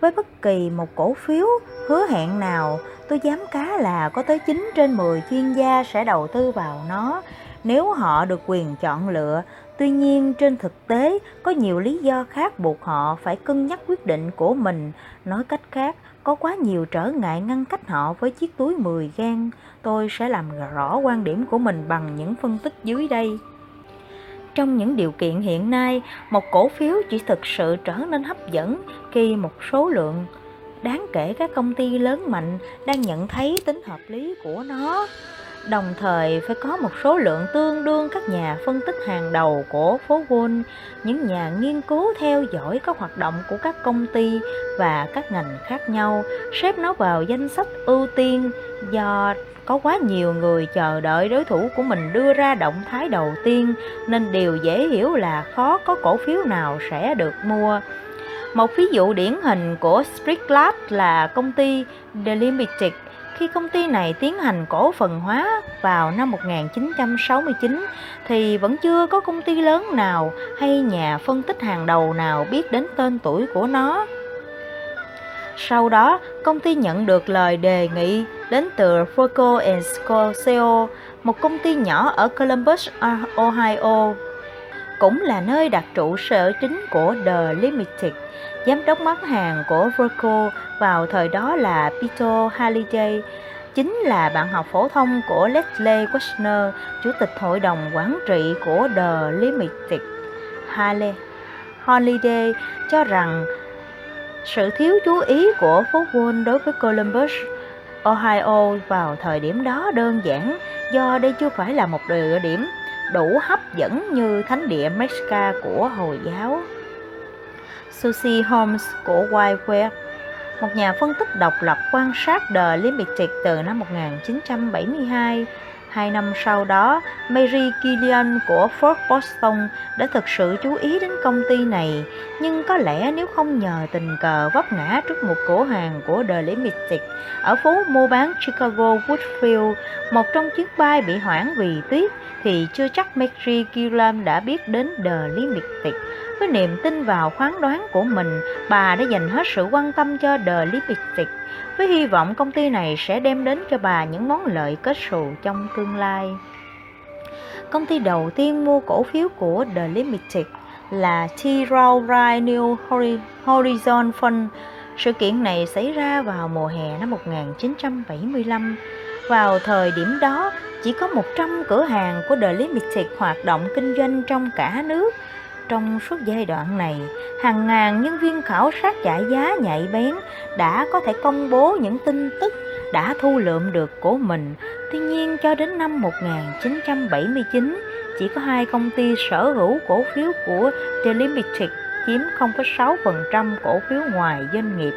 Với bất kỳ một cổ phiếu hứa hẹn nào, tôi dám cá là có tới 9 trên 10 chuyên gia sẽ đầu tư vào nó nếu họ được quyền chọn lựa. Tuy nhiên, trên thực tế, có nhiều lý do khác buộc họ phải cân nhắc quyết định của mình. Nói cách khác, có quá nhiều trở ngại ngăn cách họ với chiếc túi 10 gan. Tôi sẽ làm rõ quan điểm của mình bằng những phân tích dưới đây. Trong những điều kiện hiện nay, một cổ phiếu chỉ thực sự trở nên hấp dẫn khi một số lượng đáng kể các công ty lớn mạnh đang nhận thấy tính hợp lý của nó. Đồng thời phải có một số lượng tương đương các nhà phân tích hàng đầu của phố Wall, những nhà nghiên cứu theo dõi các hoạt động của các công ty và các ngành khác nhau, xếp nó vào danh sách ưu tiên do có quá nhiều người chờ đợi đối thủ của mình đưa ra động thái đầu tiên nên điều dễ hiểu là khó có cổ phiếu nào sẽ được mua. Một ví dụ điển hình của Spriglass là công ty The Limited khi công ty này tiến hành cổ phần hóa vào năm 1969 thì vẫn chưa có công ty lớn nào hay nhà phân tích hàng đầu nào biết đến tên tuổi của nó. Sau đó, công ty nhận được lời đề nghị đến từ Foco Scorseo, một công ty nhỏ ở Columbus, Ohio, cũng là nơi đặt trụ sở chính của The Limited. Giám đốc bán hàng của Foco vào thời đó là Peter Halliday, chính là bạn học phổ thông của Leslie Wexner, chủ tịch hội đồng quản trị của The Limited. Holiday cho rằng sự thiếu chú ý của phố Wall đối với Columbus, Ohio vào thời điểm đó đơn giản do đây chưa phải là một địa điểm đủ hấp dẫn như thánh địa Mecca của Hồi giáo. Susie Holmes của Whiteware, một nhà phân tích độc lập quan sát The Limited từ năm 1972 Hai năm sau đó, Mary Killian của Ford Boston đã thực sự chú ý đến công ty này, nhưng có lẽ nếu không nhờ tình cờ vấp ngã trước một cửa hàng của The Limited ở phố mua bán Chicago Woodfield, một trong chuyến bay bị hoãn vì tuyết, thì chưa chắc Mary Killian đã biết đến The Limited. Với niềm tin vào phán đoán của mình, bà đã dành hết sự quan tâm cho The Lipstick với hy vọng công ty này sẽ đem đến cho bà những món lợi kết xù trong tương lai. Công ty đầu tiên mua cổ phiếu của The Limited là T. Rowe New Horizon Fund. Sự kiện này xảy ra vào mùa hè năm 1975. Vào thời điểm đó, chỉ có 100 cửa hàng của The Limited hoạt động kinh doanh trong cả nước trong suốt giai đoạn này, hàng ngàn nhân viên khảo sát trả giá nhạy bén đã có thể công bố những tin tức đã thu lượm được của mình. Tuy nhiên cho đến năm 1979, chỉ có hai công ty sở hữu cổ phiếu của Delimited chiếm 0,6% cổ phiếu ngoài doanh nghiệp.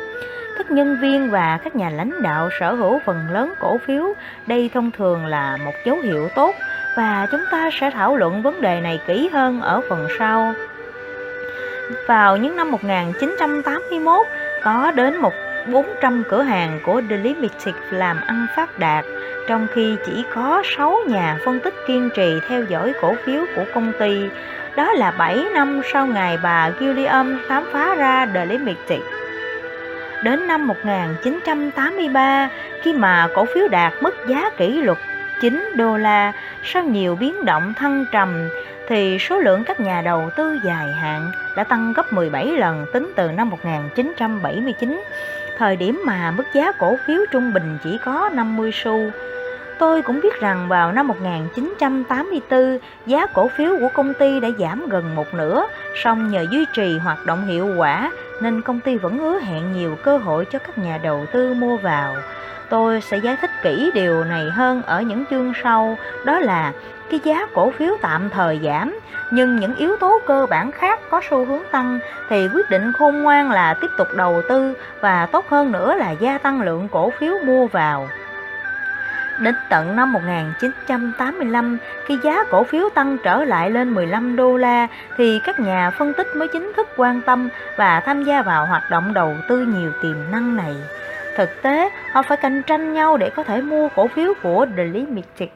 Các nhân viên và các nhà lãnh đạo sở hữu phần lớn cổ phiếu, đây thông thường là một dấu hiệu tốt và chúng ta sẽ thảo luận vấn đề này kỹ hơn ở phần sau. Vào những năm 1981, có đến một 400 cửa hàng của The Limited làm ăn phát đạt, trong khi chỉ có 6 nhà phân tích kiên trì theo dõi cổ phiếu của công ty. Đó là 7 năm sau ngày bà Gilliam khám phá ra The Limited. Đến năm 1983, khi mà cổ phiếu đạt mức giá kỷ lục 9 đô la sau nhiều biến động thăng trầm thì số lượng các nhà đầu tư dài hạn đã tăng gấp 17 lần tính từ năm 1979, thời điểm mà mức giá cổ phiếu trung bình chỉ có 50 xu. Tôi cũng biết rằng vào năm 1984, giá cổ phiếu của công ty đã giảm gần một nửa, song nhờ duy trì hoạt động hiệu quả nên công ty vẫn hứa hẹn nhiều cơ hội cho các nhà đầu tư mua vào. Tôi sẽ giải thích kỹ điều này hơn ở những chương sau, đó là cái giá cổ phiếu tạm thời giảm, nhưng những yếu tố cơ bản khác có xu hướng tăng thì quyết định khôn ngoan là tiếp tục đầu tư và tốt hơn nữa là gia tăng lượng cổ phiếu mua vào. Đến tận năm 1985, khi giá cổ phiếu tăng trở lại lên 15 đô la thì các nhà phân tích mới chính thức quan tâm và tham gia vào hoạt động đầu tư nhiều tiềm năng này. Thực tế, họ phải cạnh tranh nhau để có thể mua cổ phiếu của The Limited.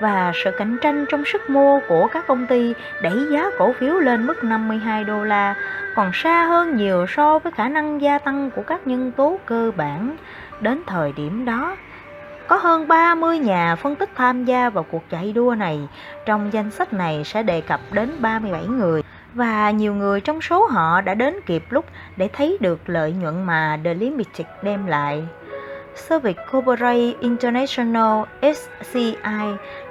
Và sự cạnh tranh trong sức mua của các công ty đẩy giá cổ phiếu lên mức 52 đô la, còn xa hơn nhiều so với khả năng gia tăng của các nhân tố cơ bản. Đến thời điểm đó, có hơn 30 nhà phân tích tham gia vào cuộc chạy đua này, trong danh sách này sẽ đề cập đến 37 người và nhiều người trong số họ đã đến kịp lúc để thấy được lợi nhuận mà The Limited đem lại. Service Corporate International SCI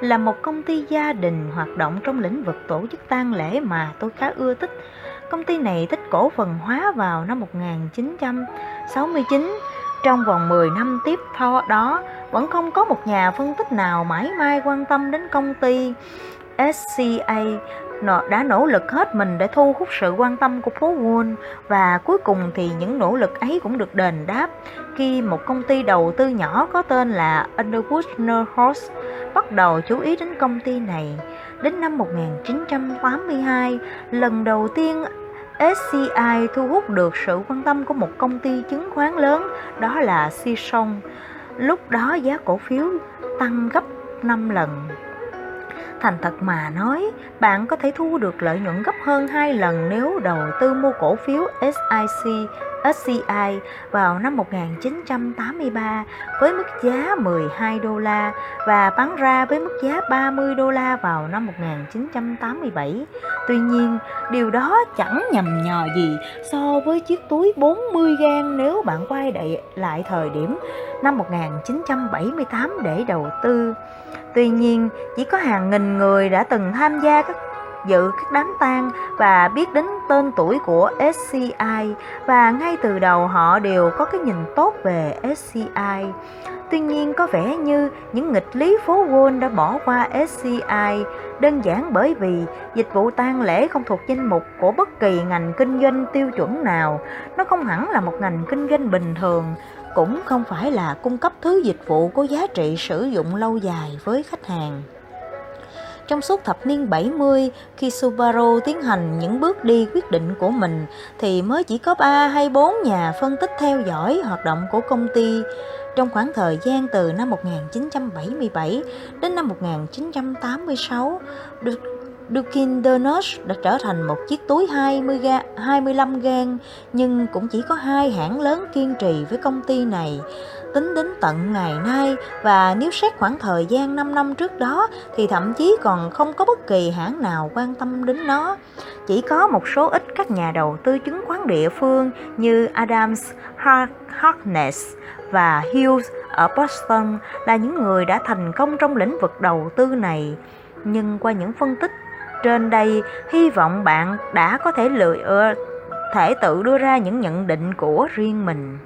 là một công ty gia đình hoạt động trong lĩnh vực tổ chức tang lễ mà tôi khá ưa thích. Công ty này thích cổ phần hóa vào năm 1969. Trong vòng 10 năm tiếp theo đó, vẫn không có một nhà phân tích nào mãi mai quan tâm đến công ty. SCA đã nỗ lực hết mình để thu hút sự quan tâm của phố Wall và cuối cùng thì những nỗ lực ấy cũng được đền đáp khi một công ty đầu tư nhỏ có tên là Underwood Northhorse bắt đầu chú ý đến công ty này. Đến năm 1982, lần đầu tiên SCI thu hút được sự quan tâm của một công ty chứng khoán lớn, đó là Sison. Lúc đó giá cổ phiếu tăng gấp 5 lần. Thành thật mà nói, bạn có thể thu được lợi nhuận gấp hơn 2 lần nếu đầu tư mua cổ phiếu SIC SCI vào năm 1983 với mức giá 12 đô la và bán ra với mức giá 30 đô la vào năm 1987. Tuy nhiên, điều đó chẳng nhầm nhò gì so với chiếc túi 40 gan nếu bạn quay lại thời điểm năm 1978 để đầu tư. Tuy nhiên, chỉ có hàng nghìn người đã từng tham gia các dự các đám tang và biết đến tên tuổi của SCI và ngay từ đầu họ đều có cái nhìn tốt về SCI. Tuy nhiên có vẻ như những nghịch lý phố Wall đã bỏ qua SCI đơn giản bởi vì dịch vụ tang lễ không thuộc danh mục của bất kỳ ngành kinh doanh tiêu chuẩn nào. Nó không hẳn là một ngành kinh doanh bình thường, cũng không phải là cung cấp thứ dịch vụ có giá trị sử dụng lâu dài với khách hàng. Trong suốt thập niên 70, khi Subaru tiến hành những bước đi quyết định của mình, thì mới chỉ có 3 hay 4 nhà phân tích theo dõi hoạt động của công ty. Trong khoảng thời gian từ năm 1977 đến năm 1986, Dunkin Donuts đã trở thành một chiếc túi 20 ga, 25 gan, nhưng cũng chỉ có hai hãng lớn kiên trì với công ty này tính đến tận ngày nay và nếu xét khoảng thời gian 5 năm trước đó thì thậm chí còn không có bất kỳ hãng nào quan tâm đến nó. Chỉ có một số ít các nhà đầu tư chứng khoán địa phương như Adams, Harkness và Hughes ở Boston là những người đã thành công trong lĩnh vực đầu tư này. Nhưng qua những phân tích trên đây, hy vọng bạn đã có thể lựa thể tự đưa ra những nhận định của riêng mình.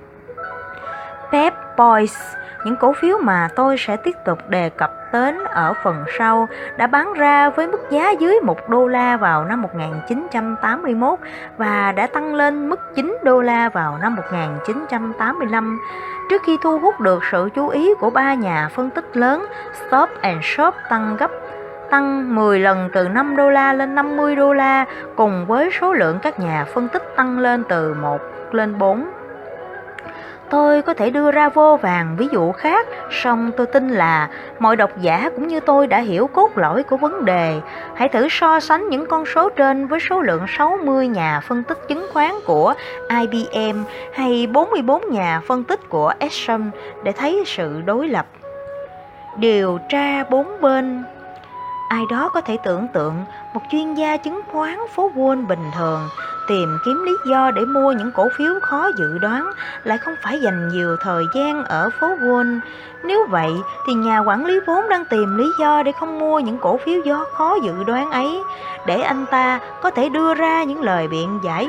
Pep Boys những cổ phiếu mà tôi sẽ tiếp tục đề cập đến ở phần sau đã bán ra với mức giá dưới 1 đô la vào năm 1981 và đã tăng lên mức 9 đô la vào năm 1985 trước khi thu hút được sự chú ý của ba nhà phân tích lớn Stop and Shop tăng gấp tăng 10 lần từ 5 đô la lên 50 đô la cùng với số lượng các nhà phân tích tăng lên từ 1 lên 4 Tôi có thể đưa ra vô vàng ví dụ khác, song tôi tin là mọi độc giả cũng như tôi đã hiểu cốt lõi của vấn đề. Hãy thử so sánh những con số trên với số lượng 60 nhà phân tích chứng khoán của IBM hay 44 nhà phân tích của Exxon để thấy sự đối lập. Điều tra bốn bên Ai đó có thể tưởng tượng một chuyên gia chứng khoán phố Wall bình thường tìm kiếm lý do để mua những cổ phiếu khó dự đoán lại không phải dành nhiều thời gian ở phố Wall. Nếu vậy thì nhà quản lý vốn đang tìm lý do để không mua những cổ phiếu do khó dự đoán ấy để anh ta có thể đưa ra những lời biện giải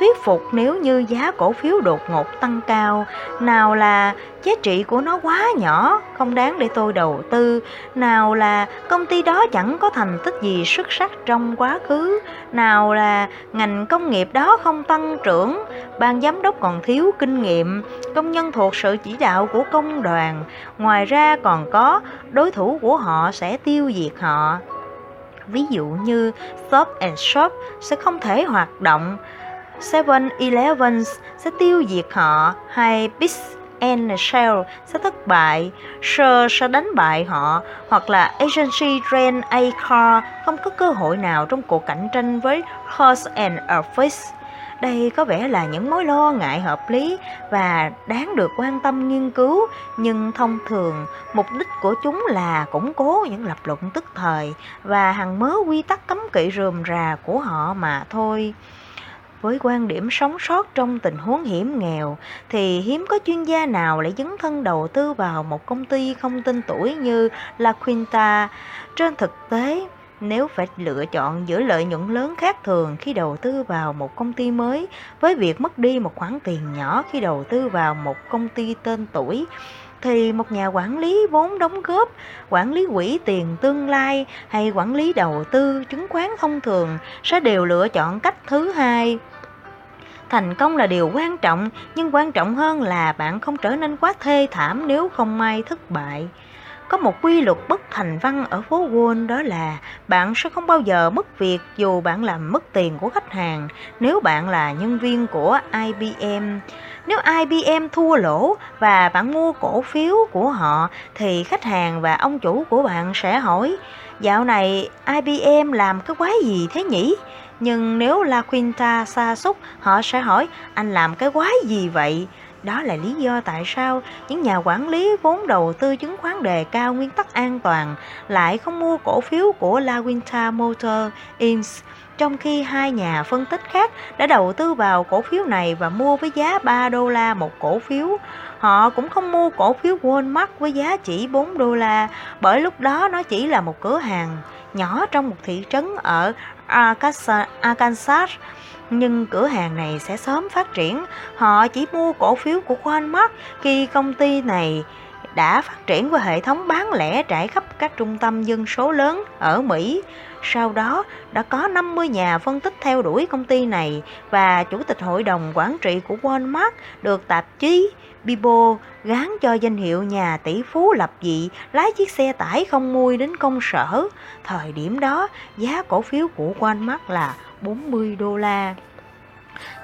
thuyết phục nếu như giá cổ phiếu đột ngột tăng cao. Nào là giá trị của nó quá nhỏ, không đáng để tôi đầu tư. Nào là công ty đó chẳng có thành tích gì xuất sắc trong quá khứ. Nào là ngành công nghiệp đó không tăng trưởng. Ban giám đốc còn thiếu kinh nghiệm, công nhân thuộc sự chỉ đạo của công đoàn. Ngoài ra còn có đối thủ của họ sẽ tiêu diệt họ. Ví dụ như shop and Shop sẽ không thể hoạt động. 7-Eleven sẽ tiêu diệt họ hay Big and Shell sẽ thất bại, Shell sẽ đánh bại họ hoặc là Agency Ren A Car không có cơ hội nào trong cuộc cạnh tranh với Horse and Office. Đây có vẻ là những mối lo ngại hợp lý và đáng được quan tâm nghiên cứu, nhưng thông thường mục đích của chúng là củng cố những lập luận tức thời và hàng mớ quy tắc cấm kỵ rườm rà của họ mà thôi. Với quan điểm sống sót trong tình huống hiểm nghèo thì hiếm có chuyên gia nào lại dấn thân đầu tư vào một công ty không tên tuổi như La Quinta. Trên thực tế, nếu phải lựa chọn giữa lợi nhuận lớn khác thường khi đầu tư vào một công ty mới với việc mất đi một khoản tiền nhỏ khi đầu tư vào một công ty tên tuổi thì một nhà quản lý vốn đóng góp, quản lý quỹ tiền tương lai hay quản lý đầu tư chứng khoán thông thường sẽ đều lựa chọn cách thứ hai. Thành công là điều quan trọng, nhưng quan trọng hơn là bạn không trở nên quá thê thảm nếu không may thất bại. Có một quy luật bất thành văn ở phố Wall đó là bạn sẽ không bao giờ mất việc dù bạn làm mất tiền của khách hàng nếu bạn là nhân viên của IBM. Nếu IBM thua lỗ và bạn mua cổ phiếu của họ thì khách hàng và ông chủ của bạn sẽ hỏi Dạo này IBM làm cái quái gì thế nhỉ? Nhưng nếu La Quinta xa xúc, họ sẽ hỏi anh làm cái quái gì vậy? Đó là lý do tại sao những nhà quản lý vốn đầu tư chứng khoán đề cao nguyên tắc an toàn lại không mua cổ phiếu của La Quinta Motor Inc. Trong khi hai nhà phân tích khác đã đầu tư vào cổ phiếu này và mua với giá 3 đô la một cổ phiếu, họ cũng không mua cổ phiếu Walmart với giá chỉ 4 đô la bởi lúc đó nó chỉ là một cửa hàng nhỏ trong một thị trấn ở Arkansas nhưng cửa hàng này sẽ sớm phát triển. Họ chỉ mua cổ phiếu của Walmart khi công ty này đã phát triển qua hệ thống bán lẻ trải khắp các trung tâm dân số lớn ở Mỹ. Sau đó đã có 50 nhà phân tích theo đuổi công ty này và chủ tịch hội đồng quản trị của Walmart được tạp chí Bibo gán cho danh hiệu nhà tỷ phú lập dị lái chiếc xe tải không mui đến công sở. Thời điểm đó, giá cổ phiếu của Walmart là 40 đô la.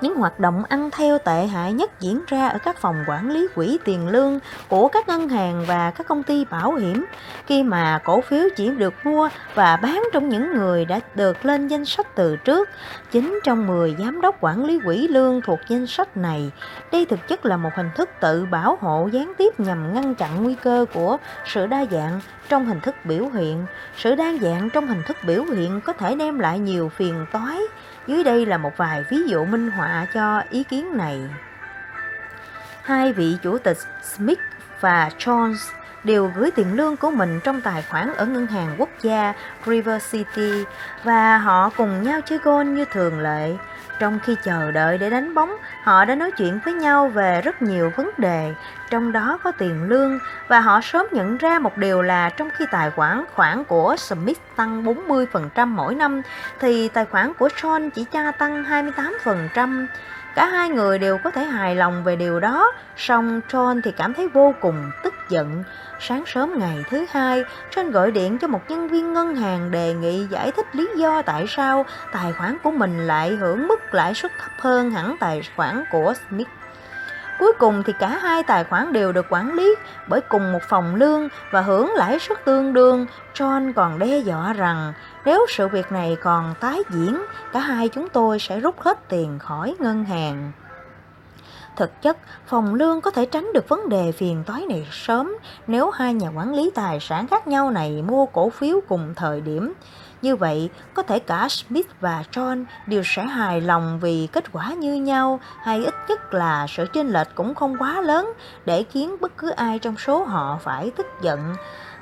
Những hoạt động ăn theo tệ hại nhất diễn ra ở các phòng quản lý quỹ tiền lương của các ngân hàng và các công ty bảo hiểm khi mà cổ phiếu chỉ được mua và bán trong những người đã được lên danh sách từ trước. Chính trong 10 giám đốc quản lý quỹ lương thuộc danh sách này, đây thực chất là một hình thức tự bảo hộ gián tiếp nhằm ngăn chặn nguy cơ của sự đa dạng trong hình thức biểu hiện. Sự đa dạng trong hình thức biểu hiện có thể đem lại nhiều phiền toái dưới đây là một vài ví dụ minh họa cho ý kiến này. Hai vị chủ tịch Smith và Jones đều gửi tiền lương của mình trong tài khoản ở ngân hàng quốc gia River City và họ cùng nhau chơi golf như thường lệ. Trong khi chờ đợi để đánh bóng, họ đã nói chuyện với nhau về rất nhiều vấn đề, trong đó có tiền lương và họ sớm nhận ra một điều là trong khi tài khoản khoản của Smith tăng 40% mỗi năm thì tài khoản của Sean chỉ gia tăng 28%. Cả hai người đều có thể hài lòng về điều đó, song John thì cảm thấy vô cùng tức giận. Sáng sớm ngày thứ hai, John gọi điện cho một nhân viên ngân hàng đề nghị giải thích lý do tại sao tài khoản của mình lại hưởng mức lãi suất thấp hơn hẳn tài khoản của Smith. Cuối cùng thì cả hai tài khoản đều được quản lý bởi cùng một phòng lương và hưởng lãi suất tương đương. John còn đe dọa rằng nếu sự việc này còn tái diễn, cả hai chúng tôi sẽ rút hết tiền khỏi ngân hàng. Thực chất, phòng lương có thể tránh được vấn đề phiền toái này sớm nếu hai nhà quản lý tài sản khác nhau này mua cổ phiếu cùng thời điểm. Như vậy, có thể cả Smith và John đều sẽ hài lòng vì kết quả như nhau, hay ít nhất là sự chênh lệch cũng không quá lớn để khiến bất cứ ai trong số họ phải tức giận.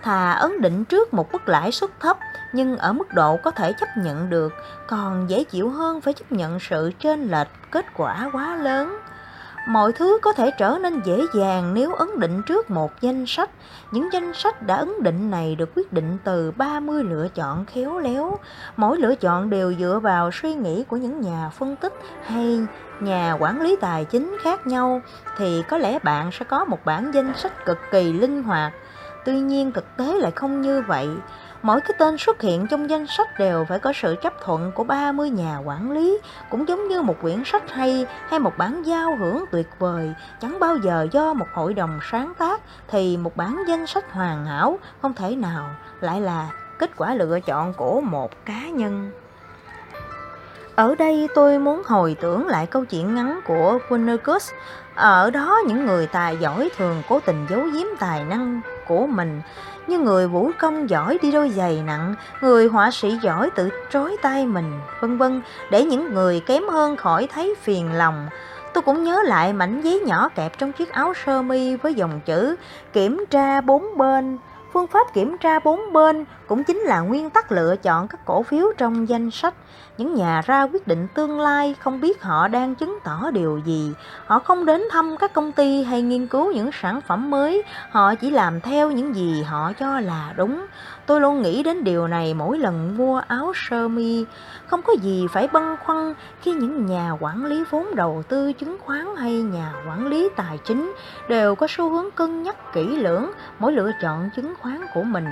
Thà ấn định trước một mức lãi suất thấp nhưng ở mức độ có thể chấp nhận được, còn dễ chịu hơn phải chấp nhận sự chênh lệch kết quả quá lớn. Mọi thứ có thể trở nên dễ dàng nếu ấn định trước một danh sách. Những danh sách đã ấn định này được quyết định từ 30 lựa chọn khéo léo. Mỗi lựa chọn đều dựa vào suy nghĩ của những nhà phân tích hay nhà quản lý tài chính khác nhau thì có lẽ bạn sẽ có một bản danh sách cực kỳ linh hoạt. Tuy nhiên thực tế lại không như vậy. Mỗi cái tên xuất hiện trong danh sách đều phải có sự chấp thuận của 30 nhà quản lý, cũng giống như một quyển sách hay hay một bản giao hưởng tuyệt vời, chẳng bao giờ do một hội đồng sáng tác thì một bản danh sách hoàn hảo không thể nào lại là kết quả lựa chọn của một cá nhân. Ở đây tôi muốn hồi tưởng lại câu chuyện ngắn của Winnicott. Ở đó những người tài giỏi thường cố tình giấu giếm tài năng của mình như người vũ công giỏi đi đôi giày nặng, người họa sĩ giỏi tự trói tay mình, vân vân, để những người kém hơn khỏi thấy phiền lòng. Tôi cũng nhớ lại mảnh giấy nhỏ kẹp trong chiếc áo sơ mi với dòng chữ kiểm tra bốn bên. Phương pháp kiểm tra bốn bên cũng chính là nguyên tắc lựa chọn các cổ phiếu trong danh sách. Những nhà ra quyết định tương lai không biết họ đang chứng tỏ điều gì. Họ không đến thăm các công ty hay nghiên cứu những sản phẩm mới, họ chỉ làm theo những gì họ cho là đúng. Tôi luôn nghĩ đến điều này mỗi lần mua áo sơ mi. Không có gì phải băn khoăn khi những nhà quản lý vốn đầu tư, chứng khoán hay nhà quản lý tài chính đều có xu hướng cân nhắc kỹ lưỡng mỗi lựa chọn chứng khoán của mình.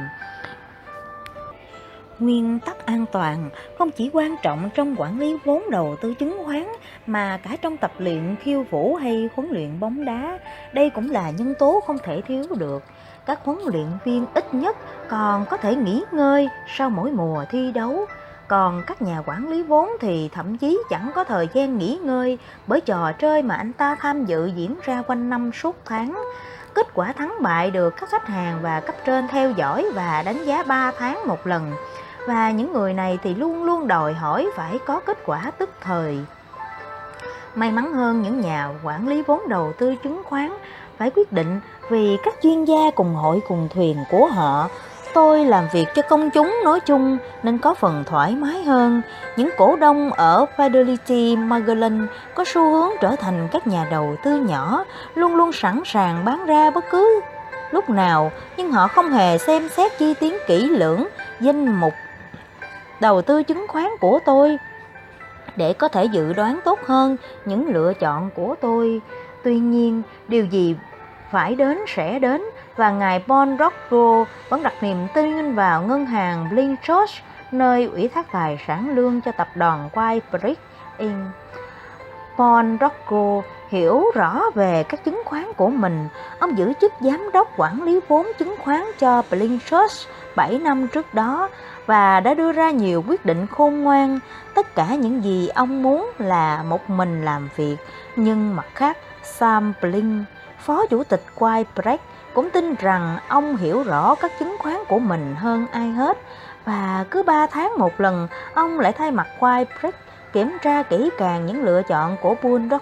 Nguyên tắc an toàn không chỉ quan trọng trong quản lý vốn đầu tư, chứng khoán, mà cả trong tập luyện khiêu vũ hay huấn luyện bóng đá. Đây cũng là nhân tố không thể thiếu được. Các huấn luyện viên ít nhất còn có thể nghỉ ngơi sau mỗi mùa thi đấu. Còn các nhà quản lý vốn thì thậm chí chẳng có thời gian nghỉ ngơi bởi trò chơi mà anh ta tham dự diễn ra quanh năm suốt tháng. Kết quả thắng bại được các khách hàng và cấp trên theo dõi và đánh giá 3 tháng một lần và những người này thì luôn luôn đòi hỏi phải có kết quả tức thời. May mắn hơn những nhà quản lý vốn đầu tư chứng khoán phải quyết định vì các chuyên gia cùng hội cùng thuyền của họ. Tôi làm việc cho công chúng nói chung nên có phần thoải mái hơn. Những cổ đông ở Fidelity Magellan có xu hướng trở thành các nhà đầu tư nhỏ, luôn luôn sẵn sàng bán ra bất cứ lúc nào, nhưng họ không hề xem xét chi tiến kỹ lưỡng danh mục đầu tư chứng khoán của tôi để có thể dự đoán tốt hơn những lựa chọn của tôi. Tuy nhiên, điều gì phải đến sẽ đến và ngài Bon Rocco vẫn đặt niềm tin vào ngân hàng Blinchos nơi ủy thác tài sản lương cho tập đoàn White Brick Inc. Bon Rocco hiểu rõ về các chứng khoán của mình. Ông giữ chức giám đốc quản lý vốn chứng khoán cho Blinchos 7 năm trước đó và đã đưa ra nhiều quyết định khôn ngoan. Tất cả những gì ông muốn là một mình làm việc. Nhưng mặt khác, Sam Blink, phó chủ tịch Quaybrek, cũng tin rằng ông hiểu rõ các chứng khoán của mình hơn ai hết. Và cứ 3 tháng một lần, ông lại thay mặt Quaybrek kiểm tra kỹ càng những lựa chọn của Bull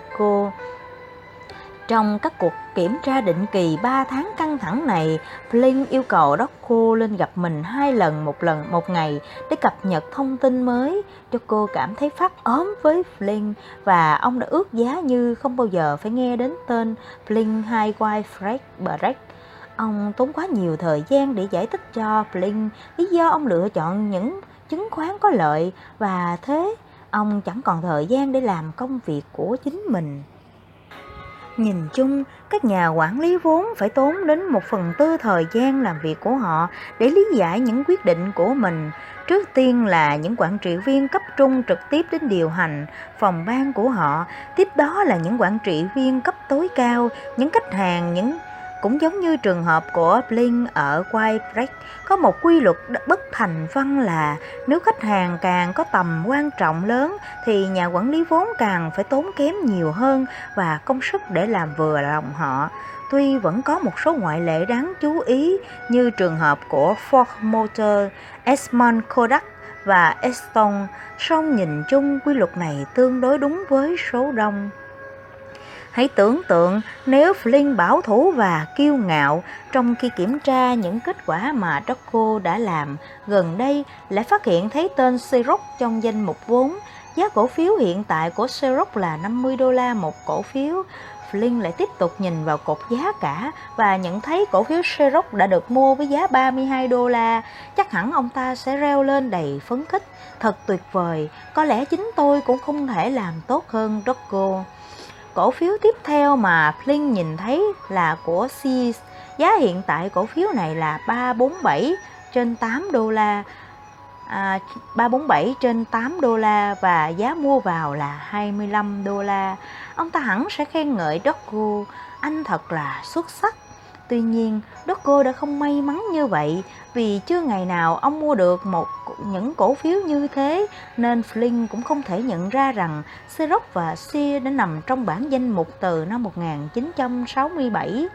trong các cuộc kiểm tra định kỳ 3 tháng căng thẳng này, Flynn yêu cầu Docco lên gặp mình hai lần một lần một ngày để cập nhật thông tin mới. cho cô cảm thấy phát ốm với Flynn và ông đã ước giá như không bao giờ phải nghe đến tên Flynn hai quai Fred Breck. Ông tốn quá nhiều thời gian để giải thích cho Flynn lý do ông lựa chọn những chứng khoán có lợi và thế ông chẳng còn thời gian để làm công việc của chính mình. Nhìn chung, các nhà quản lý vốn phải tốn đến một phần tư thời gian làm việc của họ để lý giải những quyết định của mình. Trước tiên là những quản trị viên cấp trung trực tiếp đến điều hành phòng ban của họ, tiếp đó là những quản trị viên cấp tối cao, những khách hàng, những cũng giống như trường hợp của Blink ở Whitebreak, có một quy luật bất thành văn là nếu khách hàng càng có tầm quan trọng lớn thì nhà quản lý vốn càng phải tốn kém nhiều hơn và công sức để làm vừa lòng họ. Tuy vẫn có một số ngoại lệ đáng chú ý như trường hợp của Ford Motor, Esmond Kodak và Eston, song nhìn chung quy luật này tương đối đúng với số đông. Hãy tưởng tượng nếu Flynn bảo thủ và kiêu ngạo trong khi kiểm tra những kết quả mà Draco đã làm gần đây lại phát hiện thấy tên Xerox trong danh mục vốn. Giá cổ phiếu hiện tại của Xerox là 50 đô la một cổ phiếu. Flynn lại tiếp tục nhìn vào cột giá cả và nhận thấy cổ phiếu Xerox đã được mua với giá 32 đô la. Chắc hẳn ông ta sẽ reo lên đầy phấn khích. Thật tuyệt vời, có lẽ chính tôi cũng không thể làm tốt hơn Draco. Cổ phiếu tiếp theo mà Flynn nhìn thấy là của Sears. Giá hiện tại cổ phiếu này là 347 trên 8 đô la. À, 347 trên 8 đô la và giá mua vào là 25 đô la. Ông ta hẳn sẽ khen ngợi Doggo, anh thật là xuất sắc. Tuy nhiên, Doggo đã không may mắn như vậy vì chưa ngày nào ông mua được một những cổ phiếu như thế nên Flynn cũng không thể nhận ra rằng Xerox và Sears đã nằm trong bản danh mục từ năm 1967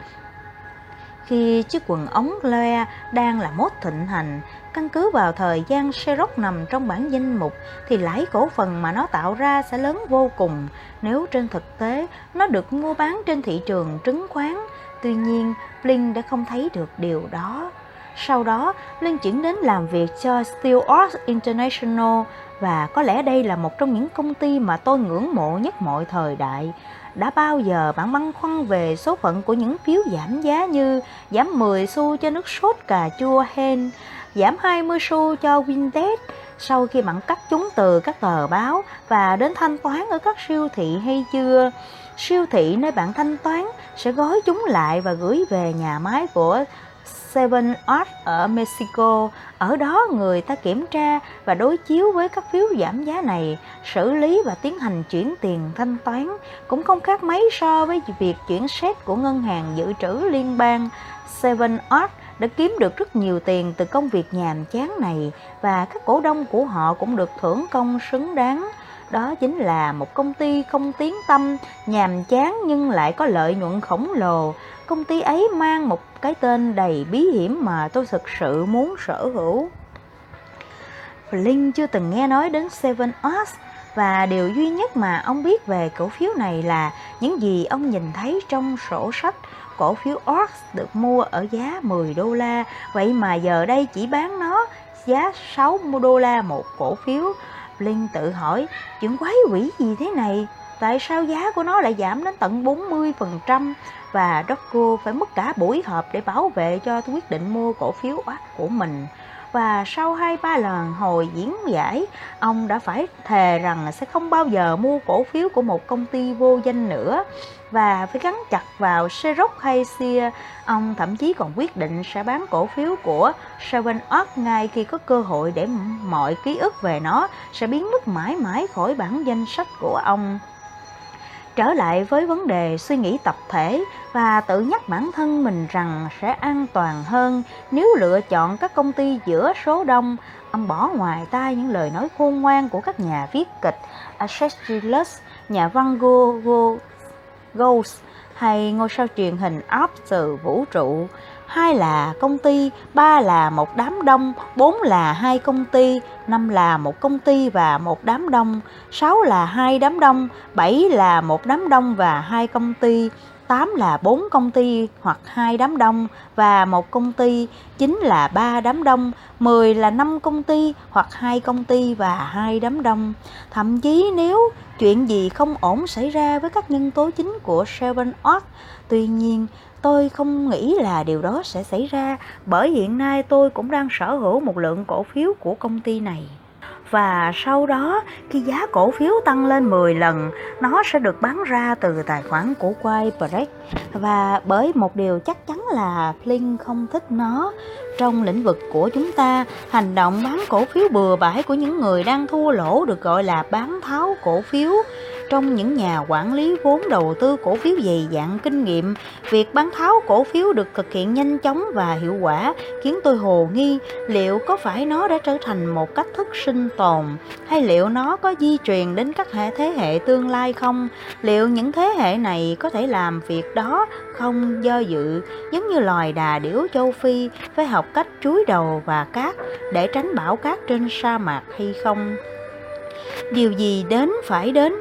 khi chiếc quần ống loe đang là mốt thịnh hành. Căn cứ vào thời gian Xerox nằm trong bản danh mục thì lãi cổ phần mà nó tạo ra sẽ lớn vô cùng. Nếu trên thực tế nó được mua bán trên thị trường chứng khoán tuy nhiên Blink đã không thấy được điều đó sau đó, Linh chuyển đến làm việc cho Steel Arts International và có lẽ đây là một trong những công ty mà tôi ngưỡng mộ nhất mọi thời đại. Đã bao giờ bạn băn khoăn về số phận của những phiếu giảm giá như giảm 10 xu cho nước sốt cà chua Hen, giảm 20 xu cho Vinted sau khi bạn cắt chúng từ các tờ báo và đến thanh toán ở các siêu thị hay chưa? Siêu thị nơi bạn thanh toán sẽ gói chúng lại và gửi về nhà máy của Seven Art ở Mexico. Ở đó người ta kiểm tra và đối chiếu với các phiếu giảm giá này, xử lý và tiến hành chuyển tiền thanh toán. Cũng không khác mấy so với việc chuyển xét của ngân hàng dự trữ liên bang. Seven Art đã kiếm được rất nhiều tiền từ công việc nhàm chán này và các cổ đông của họ cũng được thưởng công xứng đáng. Đó chính là một công ty không tiếng tâm, nhàm chán nhưng lại có lợi nhuận khổng lồ Công ty ấy mang một cái tên đầy bí hiểm mà tôi thực sự muốn sở hữu. Flynn chưa từng nghe nói đến Seven Oaks và điều duy nhất mà ông biết về cổ phiếu này là những gì ông nhìn thấy trong sổ sách cổ phiếu Ox được mua ở giá 10 đô la, vậy mà giờ đây chỉ bán nó giá 60 đô la một cổ phiếu. Linh tự hỏi, chuyện quái quỷ gì thế này? Tại sao giá của nó lại giảm đến tận 40%? và Doggo phải mất cả buổi họp để bảo vệ cho quyết định mua cổ phiếu oát của mình. Và sau hai ba lần hồi diễn giải, ông đã phải thề rằng sẽ không bao giờ mua cổ phiếu của một công ty vô danh nữa và phải gắn chặt vào Xerox hay Sia. Ông thậm chí còn quyết định sẽ bán cổ phiếu của Seven Up ngay khi có cơ hội để mọi ký ức về nó sẽ biến mất mãi mãi khỏi bản danh sách của ông trở lại với vấn đề suy nghĩ tập thể và tự nhắc bản thân mình rằng sẽ an toàn hơn nếu lựa chọn các công ty giữa số đông. Ông bỏ ngoài tai những lời nói khôn ngoan của các nhà viết kịch Achilles, nhà văn Go Ghost hay ngôi sao truyền hình áp từ vũ trụ hai là công ty, ba là một đám đông, bốn là hai công ty, năm là một công ty và một đám đông, sáu là hai đám đông, bảy là một đám đông và hai công ty, 8 là 4 công ty hoặc 2 đám đông và một công ty, 9 là 3 đám đông, 10 là 5 công ty hoặc 2 công ty và 2 đám đông. Thậm chí nếu chuyện gì không ổn xảy ra với các nhân tố chính của Seven Oak, tuy nhiên tôi không nghĩ là điều đó sẽ xảy ra bởi hiện nay tôi cũng đang sở hữu một lượng cổ phiếu của công ty này. Và sau đó khi giá cổ phiếu tăng lên 10 lần, nó sẽ được bán ra từ tài khoản của quay Break và bởi một điều chắc chắn là Flynn không thích nó. Trong lĩnh vực của chúng ta, hành động bán cổ phiếu bừa bãi của những người đang thua lỗ được gọi là bán tháo cổ phiếu trong những nhà quản lý vốn đầu tư cổ phiếu dày dạng kinh nghiệm, việc bán tháo cổ phiếu được thực hiện nhanh chóng và hiệu quả khiến tôi hồ nghi liệu có phải nó đã trở thành một cách thức sinh tồn hay liệu nó có di truyền đến các hệ thế hệ tương lai không? Liệu những thế hệ này có thể làm việc đó không do dự giống như loài đà điểu châu Phi phải học cách chúi đầu và cát để tránh bão cát trên sa mạc hay không? Điều gì đến phải đến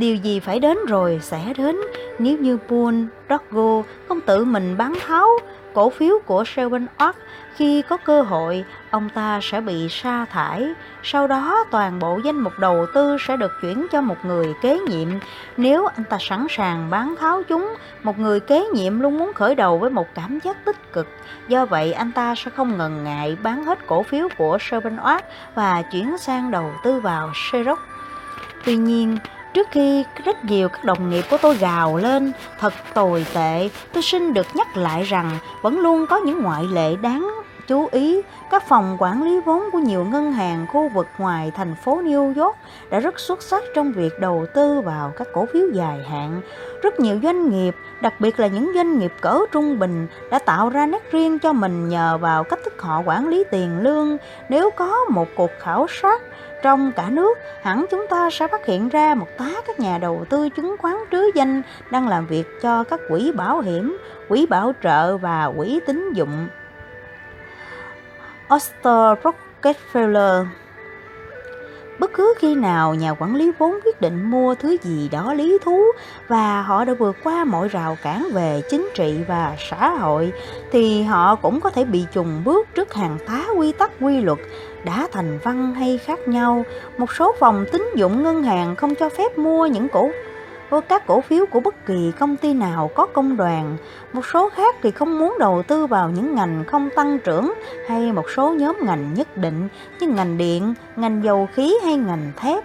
Điều gì phải đến rồi sẽ đến. Nếu như Paul Doggo không tự mình bán tháo cổ phiếu của Sherwin Oak khi có cơ hội, ông ta sẽ bị sa thải. Sau đó, toàn bộ danh mục đầu tư sẽ được chuyển cho một người kế nhiệm. Nếu anh ta sẵn sàng bán tháo chúng, một người kế nhiệm luôn muốn khởi đầu với một cảm giác tích cực. Do vậy, anh ta sẽ không ngần ngại bán hết cổ phiếu của Sherwin Oak và chuyển sang đầu tư vào Xerox tuy nhiên Trước khi rất nhiều các đồng nghiệp của tôi gào lên thật tồi tệ, tôi xin được nhắc lại rằng vẫn luôn có những ngoại lệ đáng chú ý. Các phòng quản lý vốn của nhiều ngân hàng khu vực ngoài thành phố New York đã rất xuất sắc trong việc đầu tư vào các cổ phiếu dài hạn. Rất nhiều doanh nghiệp, đặc biệt là những doanh nghiệp cỡ trung bình đã tạo ra nét riêng cho mình nhờ vào cách thức họ quản lý tiền lương. Nếu có một cuộc khảo sát trong cả nước, hẳn chúng ta sẽ phát hiện ra một tá các nhà đầu tư chứng khoán trứ danh đang làm việc cho các quỹ bảo hiểm, quỹ bảo trợ và quỹ tín dụng. Oster Rockefeller Bất cứ khi nào nhà quản lý vốn quyết định mua thứ gì đó lý thú và họ đã vượt qua mọi rào cản về chính trị và xã hội, thì họ cũng có thể bị trùng bước trước hàng tá quy tắc quy luật đã thành văn hay khác nhau. Một số phòng tín dụng ngân hàng không cho phép mua những cổ với các cổ phiếu của bất kỳ công ty nào có công đoàn. Một số khác thì không muốn đầu tư vào những ngành không tăng trưởng hay một số nhóm ngành nhất định như ngành điện, ngành dầu khí hay ngành thép.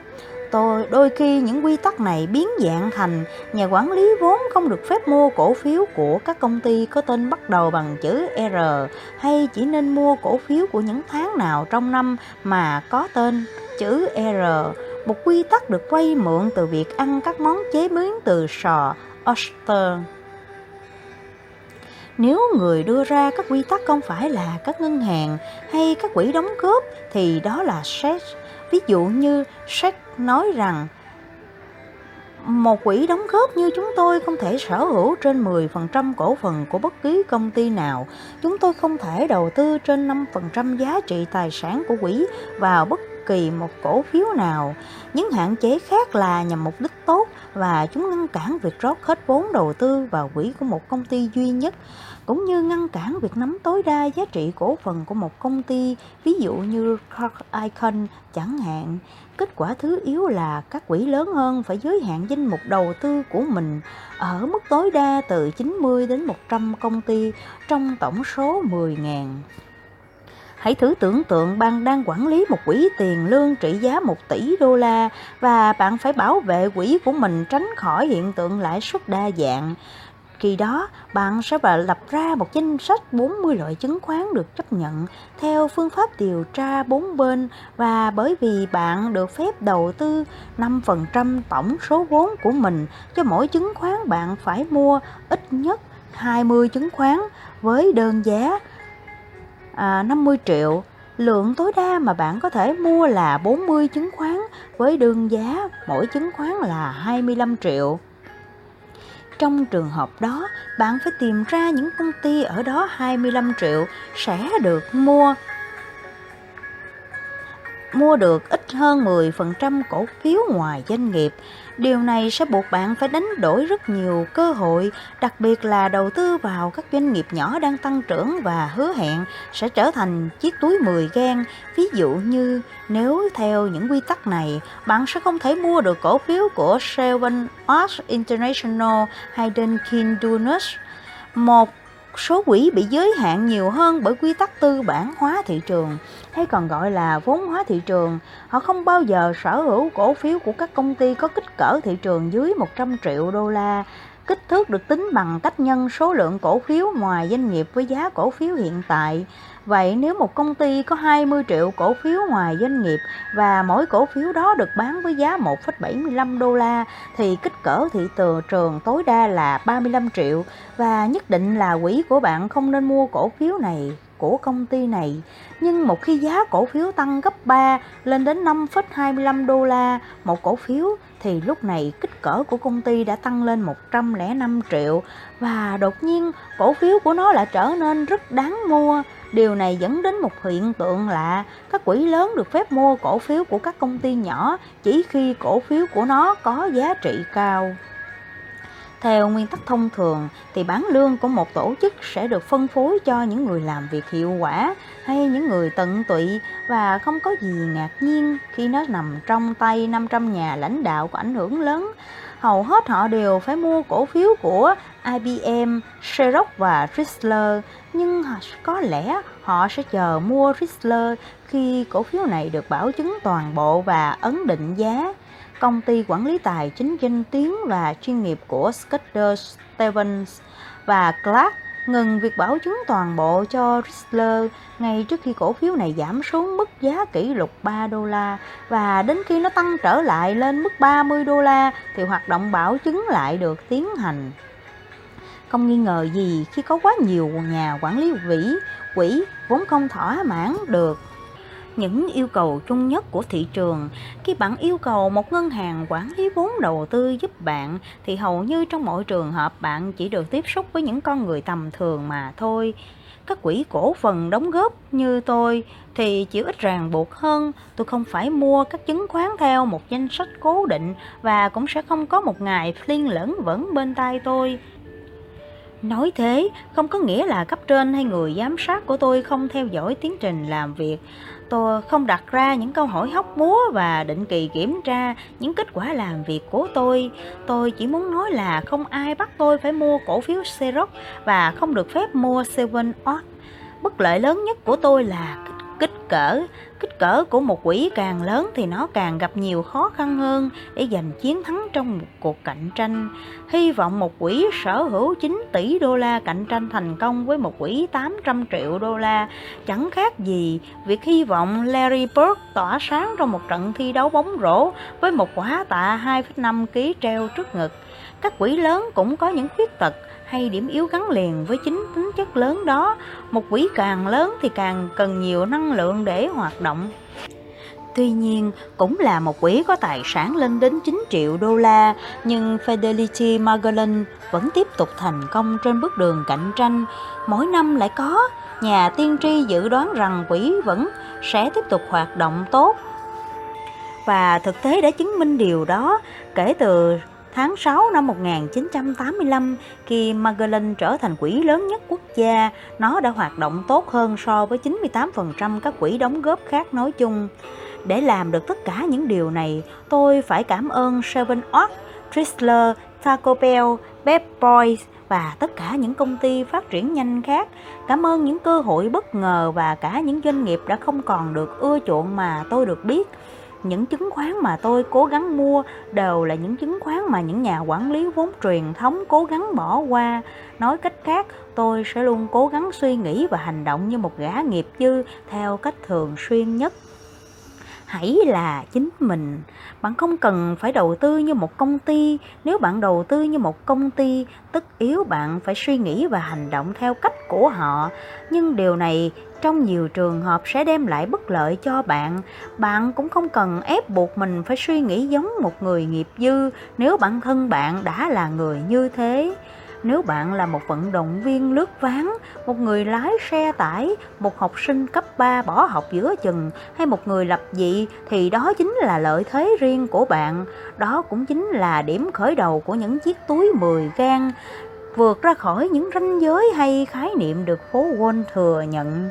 Tôi đôi khi những quy tắc này biến dạng thành nhà quản lý vốn không được phép mua cổ phiếu của các công ty có tên bắt đầu bằng chữ R hay chỉ nên mua cổ phiếu của những tháng nào trong năm mà có tên chữ R một quy tắc được quay mượn từ việc ăn các món chế biến từ sò, oyster. Nếu người đưa ra các quy tắc không phải là các ngân hàng hay các quỹ đóng góp thì đó là SET. Ví dụ như SET nói rằng một quỹ đóng góp như chúng tôi không thể sở hữu trên 10% cổ phần của bất kỳ công ty nào. Chúng tôi không thể đầu tư trên 5% giá trị tài sản của quỹ vào bất kỳ một cổ phiếu nào. Những hạn chế khác là nhằm mục đích tốt và chúng ngăn cản việc rót hết vốn đầu tư vào quỹ của một công ty duy nhất cũng như ngăn cản việc nắm tối đa giá trị cổ phần của một công ty, ví dụ như Clark Icon chẳng hạn. Kết quả thứ yếu là các quỹ lớn hơn phải giới hạn danh mục đầu tư của mình ở mức tối đa từ 90 đến 100 công ty trong tổng số 10.000. Hãy thử tưởng tượng bạn đang quản lý một quỹ tiền lương trị giá 1 tỷ đô la và bạn phải bảo vệ quỹ của mình tránh khỏi hiện tượng lãi suất đa dạng. Khi đó, bạn sẽ phải lập ra một danh sách 40 loại chứng khoán được chấp nhận theo phương pháp điều tra bốn bên và bởi vì bạn được phép đầu tư 5% tổng số vốn của mình cho mỗi chứng khoán bạn phải mua ít nhất 20 chứng khoán với đơn giá à, 50 triệu. Lượng tối đa mà bạn có thể mua là 40 chứng khoán với đơn giá mỗi chứng khoán là 25 triệu. Trong trường hợp đó, bạn phải tìm ra những công ty ở đó 25 triệu sẽ được mua mua được ít hơn 10% cổ phiếu ngoài doanh nghiệp. Điều này sẽ buộc bạn phải đánh đổi rất nhiều cơ hội, đặc biệt là đầu tư vào các doanh nghiệp nhỏ đang tăng trưởng và hứa hẹn sẽ trở thành chiếc túi 10 gan. Ví dụ như nếu theo những quy tắc này, bạn sẽ không thể mua được cổ phiếu của Seven Arts International hay Dunkin Donuts. Một số quỹ bị giới hạn nhiều hơn bởi quy tắc tư bản hóa thị trường, hay còn gọi là vốn hóa thị trường. Họ không bao giờ sở hữu cổ phiếu của các công ty có kích cỡ thị trường dưới 100 triệu đô la. Kích thước được tính bằng cách nhân số lượng cổ phiếu ngoài doanh nghiệp với giá cổ phiếu hiện tại. Vậy nếu một công ty có 20 triệu cổ phiếu ngoài doanh nghiệp và mỗi cổ phiếu đó được bán với giá 1,75 đô la thì kích cỡ thị trường tối đa là 35 triệu và nhất định là quỹ của bạn không nên mua cổ phiếu này của công ty này. Nhưng một khi giá cổ phiếu tăng gấp 3 lên đến 5,25 đô la một cổ phiếu thì lúc này kích cỡ của công ty đã tăng lên 105 triệu và đột nhiên cổ phiếu của nó lại trở nên rất đáng mua. Điều này dẫn đến một hiện tượng là các quỹ lớn được phép mua cổ phiếu của các công ty nhỏ chỉ khi cổ phiếu của nó có giá trị cao. Theo nguyên tắc thông thường, thì bán lương của một tổ chức sẽ được phân phối cho những người làm việc hiệu quả hay những người tận tụy và không có gì ngạc nhiên khi nó nằm trong tay 500 nhà lãnh đạo có ảnh hưởng lớn. Hầu hết họ đều phải mua cổ phiếu của IBM, Xerox và Chrysler, nhưng có lẽ họ sẽ chờ mua Chrysler khi cổ phiếu này được bảo chứng toàn bộ và ấn định giá. Công ty quản lý tài chính danh tiếng và chuyên nghiệp của Scudder Stevens và Clark ngừng việc bảo chứng toàn bộ cho Chrysler ngay trước khi cổ phiếu này giảm xuống mức giá kỷ lục 3 đô la và đến khi nó tăng trở lại lên mức 30 đô la thì hoạt động bảo chứng lại được tiến hành. Không nghi ngờ gì khi có quá nhiều nhà quản lý quỹ, quỹ vốn không thỏa mãn được những yêu cầu chung nhất của thị trường. Khi bạn yêu cầu một ngân hàng quản lý vốn đầu tư giúp bạn thì hầu như trong mọi trường hợp bạn chỉ được tiếp xúc với những con người tầm thường mà thôi. Các quỹ cổ phần đóng góp như tôi thì chịu ít ràng buộc hơn, tôi không phải mua các chứng khoán theo một danh sách cố định và cũng sẽ không có một ngày liên lẫn vẫn bên tay tôi. Nói thế không có nghĩa là cấp trên hay người giám sát của tôi không theo dõi tiến trình làm việc. Tôi không đặt ra những câu hỏi hóc búa và định kỳ kiểm tra những kết quả làm việc của tôi. Tôi chỉ muốn nói là không ai bắt tôi phải mua cổ phiếu Xerox và không được phép mua Seven Odd. Bất lợi lớn nhất của tôi là kích cỡ kích cỡ của một quỹ càng lớn thì nó càng gặp nhiều khó khăn hơn để giành chiến thắng trong một cuộc cạnh tranh. Hy vọng một quỹ sở hữu 9 tỷ đô la cạnh tranh thành công với một quỹ 800 triệu đô la. Chẳng khác gì việc hy vọng Larry Bird tỏa sáng trong một trận thi đấu bóng rổ với một quả tạ 2,5 kg treo trước ngực. Các quỹ lớn cũng có những khuyết tật hay điểm yếu gắn liền với chính tính chất lớn đó. Một quỹ càng lớn thì càng cần nhiều năng lượng để hoạt động. Tuy nhiên, cũng là một quỹ có tài sản lên đến 9 triệu đô la, nhưng Fidelity Magellan vẫn tiếp tục thành công trên bước đường cạnh tranh. Mỗi năm lại có, nhà tiên tri dự đoán rằng quỹ vẫn sẽ tiếp tục hoạt động tốt. Và thực tế đã chứng minh điều đó kể từ Tháng 6 năm 1985, khi Magellan trở thành quỹ lớn nhất quốc gia, nó đã hoạt động tốt hơn so với 98% các quỹ đóng góp khác nói chung. Để làm được tất cả những điều này, tôi phải cảm ơn Seven Oak, Chrysler, Taco Bell, Pep Boys và tất cả những công ty phát triển nhanh khác. Cảm ơn những cơ hội bất ngờ và cả những doanh nghiệp đã không còn được ưa chuộng mà tôi được biết những chứng khoán mà tôi cố gắng mua đều là những chứng khoán mà những nhà quản lý vốn truyền thống cố gắng bỏ qua. Nói cách khác, tôi sẽ luôn cố gắng suy nghĩ và hành động như một gã nghiệp dư theo cách thường xuyên nhất hãy là chính mình. Bạn không cần phải đầu tư như một công ty. Nếu bạn đầu tư như một công ty, tất yếu bạn phải suy nghĩ và hành động theo cách của họ. Nhưng điều này trong nhiều trường hợp sẽ đem lại bất lợi cho bạn. Bạn cũng không cần ép buộc mình phải suy nghĩ giống một người nghiệp dư nếu bản thân bạn đã là người như thế nếu bạn là một vận động viên lướt ván, một người lái xe tải, một học sinh cấp 3 bỏ học giữa chừng hay một người lập dị thì đó chính là lợi thế riêng của bạn. Đó cũng chính là điểm khởi đầu của những chiếc túi 10 gan vượt ra khỏi những ranh giới hay khái niệm được phố Wall thừa nhận.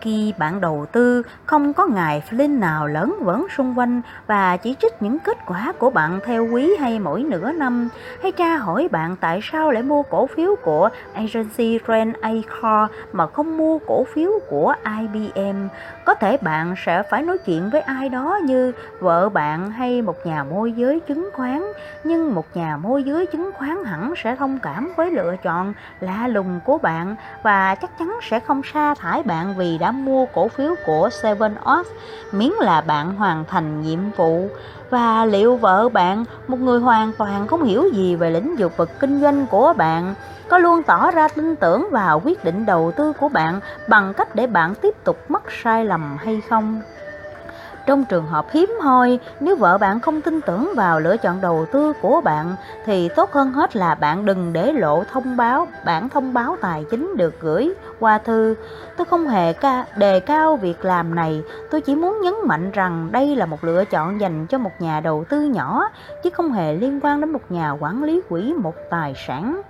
Khi bạn đầu tư không có ngài Flynn nào lớn vẫn xung quanh và chỉ trích những kết quả của bạn theo quý hay mỗi nửa năm, hay tra hỏi bạn tại sao lại mua cổ phiếu của Agency Rand Acor mà không mua cổ phiếu của IBM, có thể bạn sẽ phải nói chuyện với ai đó như vợ bạn hay một nhà môi giới chứng khoán, nhưng một nhà môi giới chứng khoán hẳn sẽ thông cảm với lựa chọn lạ lùng của bạn và chắc chắn sẽ không sa thải bạn vì đã mua cổ phiếu của Seven Off miễn là bạn hoàn thành nhiệm vụ. Và liệu vợ bạn, một người hoàn toàn không hiểu gì về lĩnh vực vực kinh doanh của bạn, có luôn tỏ ra tin tưởng vào quyết định đầu tư của bạn bằng cách để bạn tiếp tục mắc sai lầm hay không? Trong trường hợp hiếm hoi, nếu vợ bạn không tin tưởng vào lựa chọn đầu tư của bạn thì tốt hơn hết là bạn đừng để lộ thông báo, bản thông báo tài chính được gửi qua thư. Tôi không hề ca, đề cao việc làm này, tôi chỉ muốn nhấn mạnh rằng đây là một lựa chọn dành cho một nhà đầu tư nhỏ chứ không hề liên quan đến một nhà quản lý quỹ một tài sản.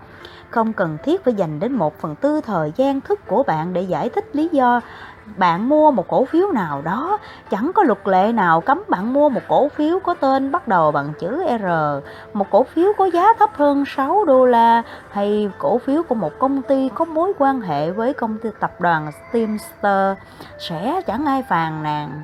Không cần thiết phải dành đến một phần tư thời gian thức của bạn để giải thích lý do bạn mua một cổ phiếu nào đó, chẳng có luật lệ nào cấm bạn mua một cổ phiếu có tên bắt đầu bằng chữ R. Một cổ phiếu có giá thấp hơn 6 đô la, hay cổ phiếu của một công ty có mối quan hệ với công ty tập đoàn Steamster sẽ chẳng ai phàn nàn.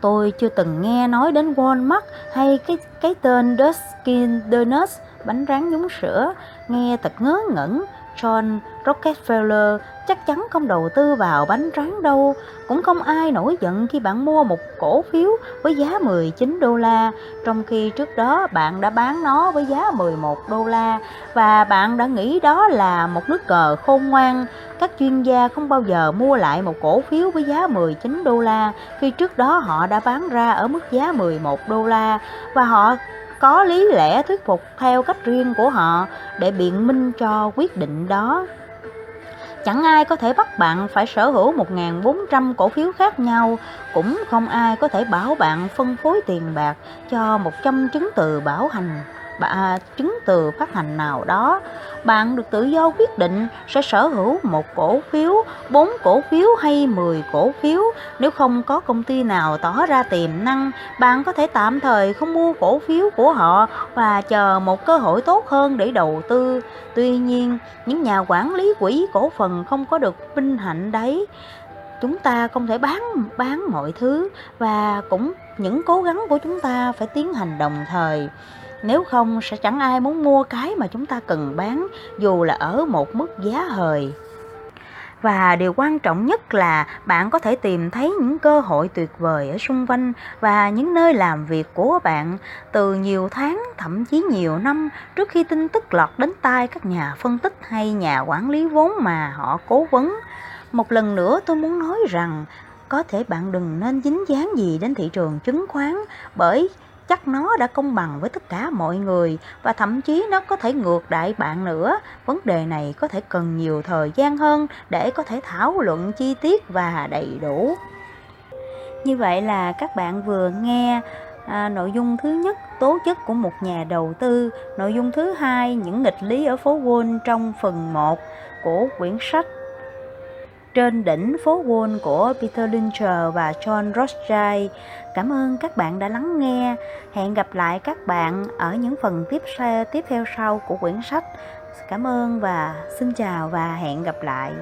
Tôi chưa từng nghe nói đến Walmart hay cái cái tên Dunkin Donuts, bánh rán nhúng sữa. Nghe thật ngớ ngẩn, John Rockefeller chắc chắn không đầu tư vào bánh rán đâu. Cũng không ai nổi giận khi bạn mua một cổ phiếu với giá 19 đô la, trong khi trước đó bạn đã bán nó với giá 11 đô la và bạn đã nghĩ đó là một nước cờ khôn ngoan. Các chuyên gia không bao giờ mua lại một cổ phiếu với giá 19 đô la khi trước đó họ đã bán ra ở mức giá 11 đô la và họ có lý lẽ thuyết phục theo cách riêng của họ để biện minh cho quyết định đó. Chẳng ai có thể bắt bạn phải sở hữu 1.400 cổ phiếu khác nhau, cũng không ai có thể bảo bạn phân phối tiền bạc cho 100 chứng từ bảo hành bà chứng từ phát hành nào đó bạn được tự do quyết định sẽ sở hữu một cổ phiếu, bốn cổ phiếu hay 10 cổ phiếu. Nếu không có công ty nào tỏ ra tiềm năng, bạn có thể tạm thời không mua cổ phiếu của họ và chờ một cơ hội tốt hơn để đầu tư. Tuy nhiên, những nhà quản lý quỹ cổ phần không có được vinh hạnh đấy chúng ta không thể bán bán mọi thứ và cũng những cố gắng của chúng ta phải tiến hành đồng thời nếu không sẽ chẳng ai muốn mua cái mà chúng ta cần bán dù là ở một mức giá hời. Và điều quan trọng nhất là bạn có thể tìm thấy những cơ hội tuyệt vời ở xung quanh và những nơi làm việc của bạn từ nhiều tháng, thậm chí nhiều năm trước khi tin tức lọt đến tai các nhà phân tích hay nhà quản lý vốn mà họ cố vấn. Một lần nữa tôi muốn nói rằng có thể bạn đừng nên dính dáng gì đến thị trường chứng khoán bởi chắc nó đã công bằng với tất cả mọi người và thậm chí nó có thể ngược đại bạn nữa. Vấn đề này có thể cần nhiều thời gian hơn để có thể thảo luận chi tiết và đầy đủ. Như vậy là các bạn vừa nghe à, nội dung thứ nhất tố chất của một nhà đầu tư, nội dung thứ hai những nghịch lý ở phố Wall trong phần 1 của quyển sách trên đỉnh phố Wall của Peter Lynch và John Rothschild. Cảm ơn các bạn đã lắng nghe. Hẹn gặp lại các bạn ở những phần tiếp tiếp theo sau của quyển sách. Cảm ơn và xin chào và hẹn gặp lại.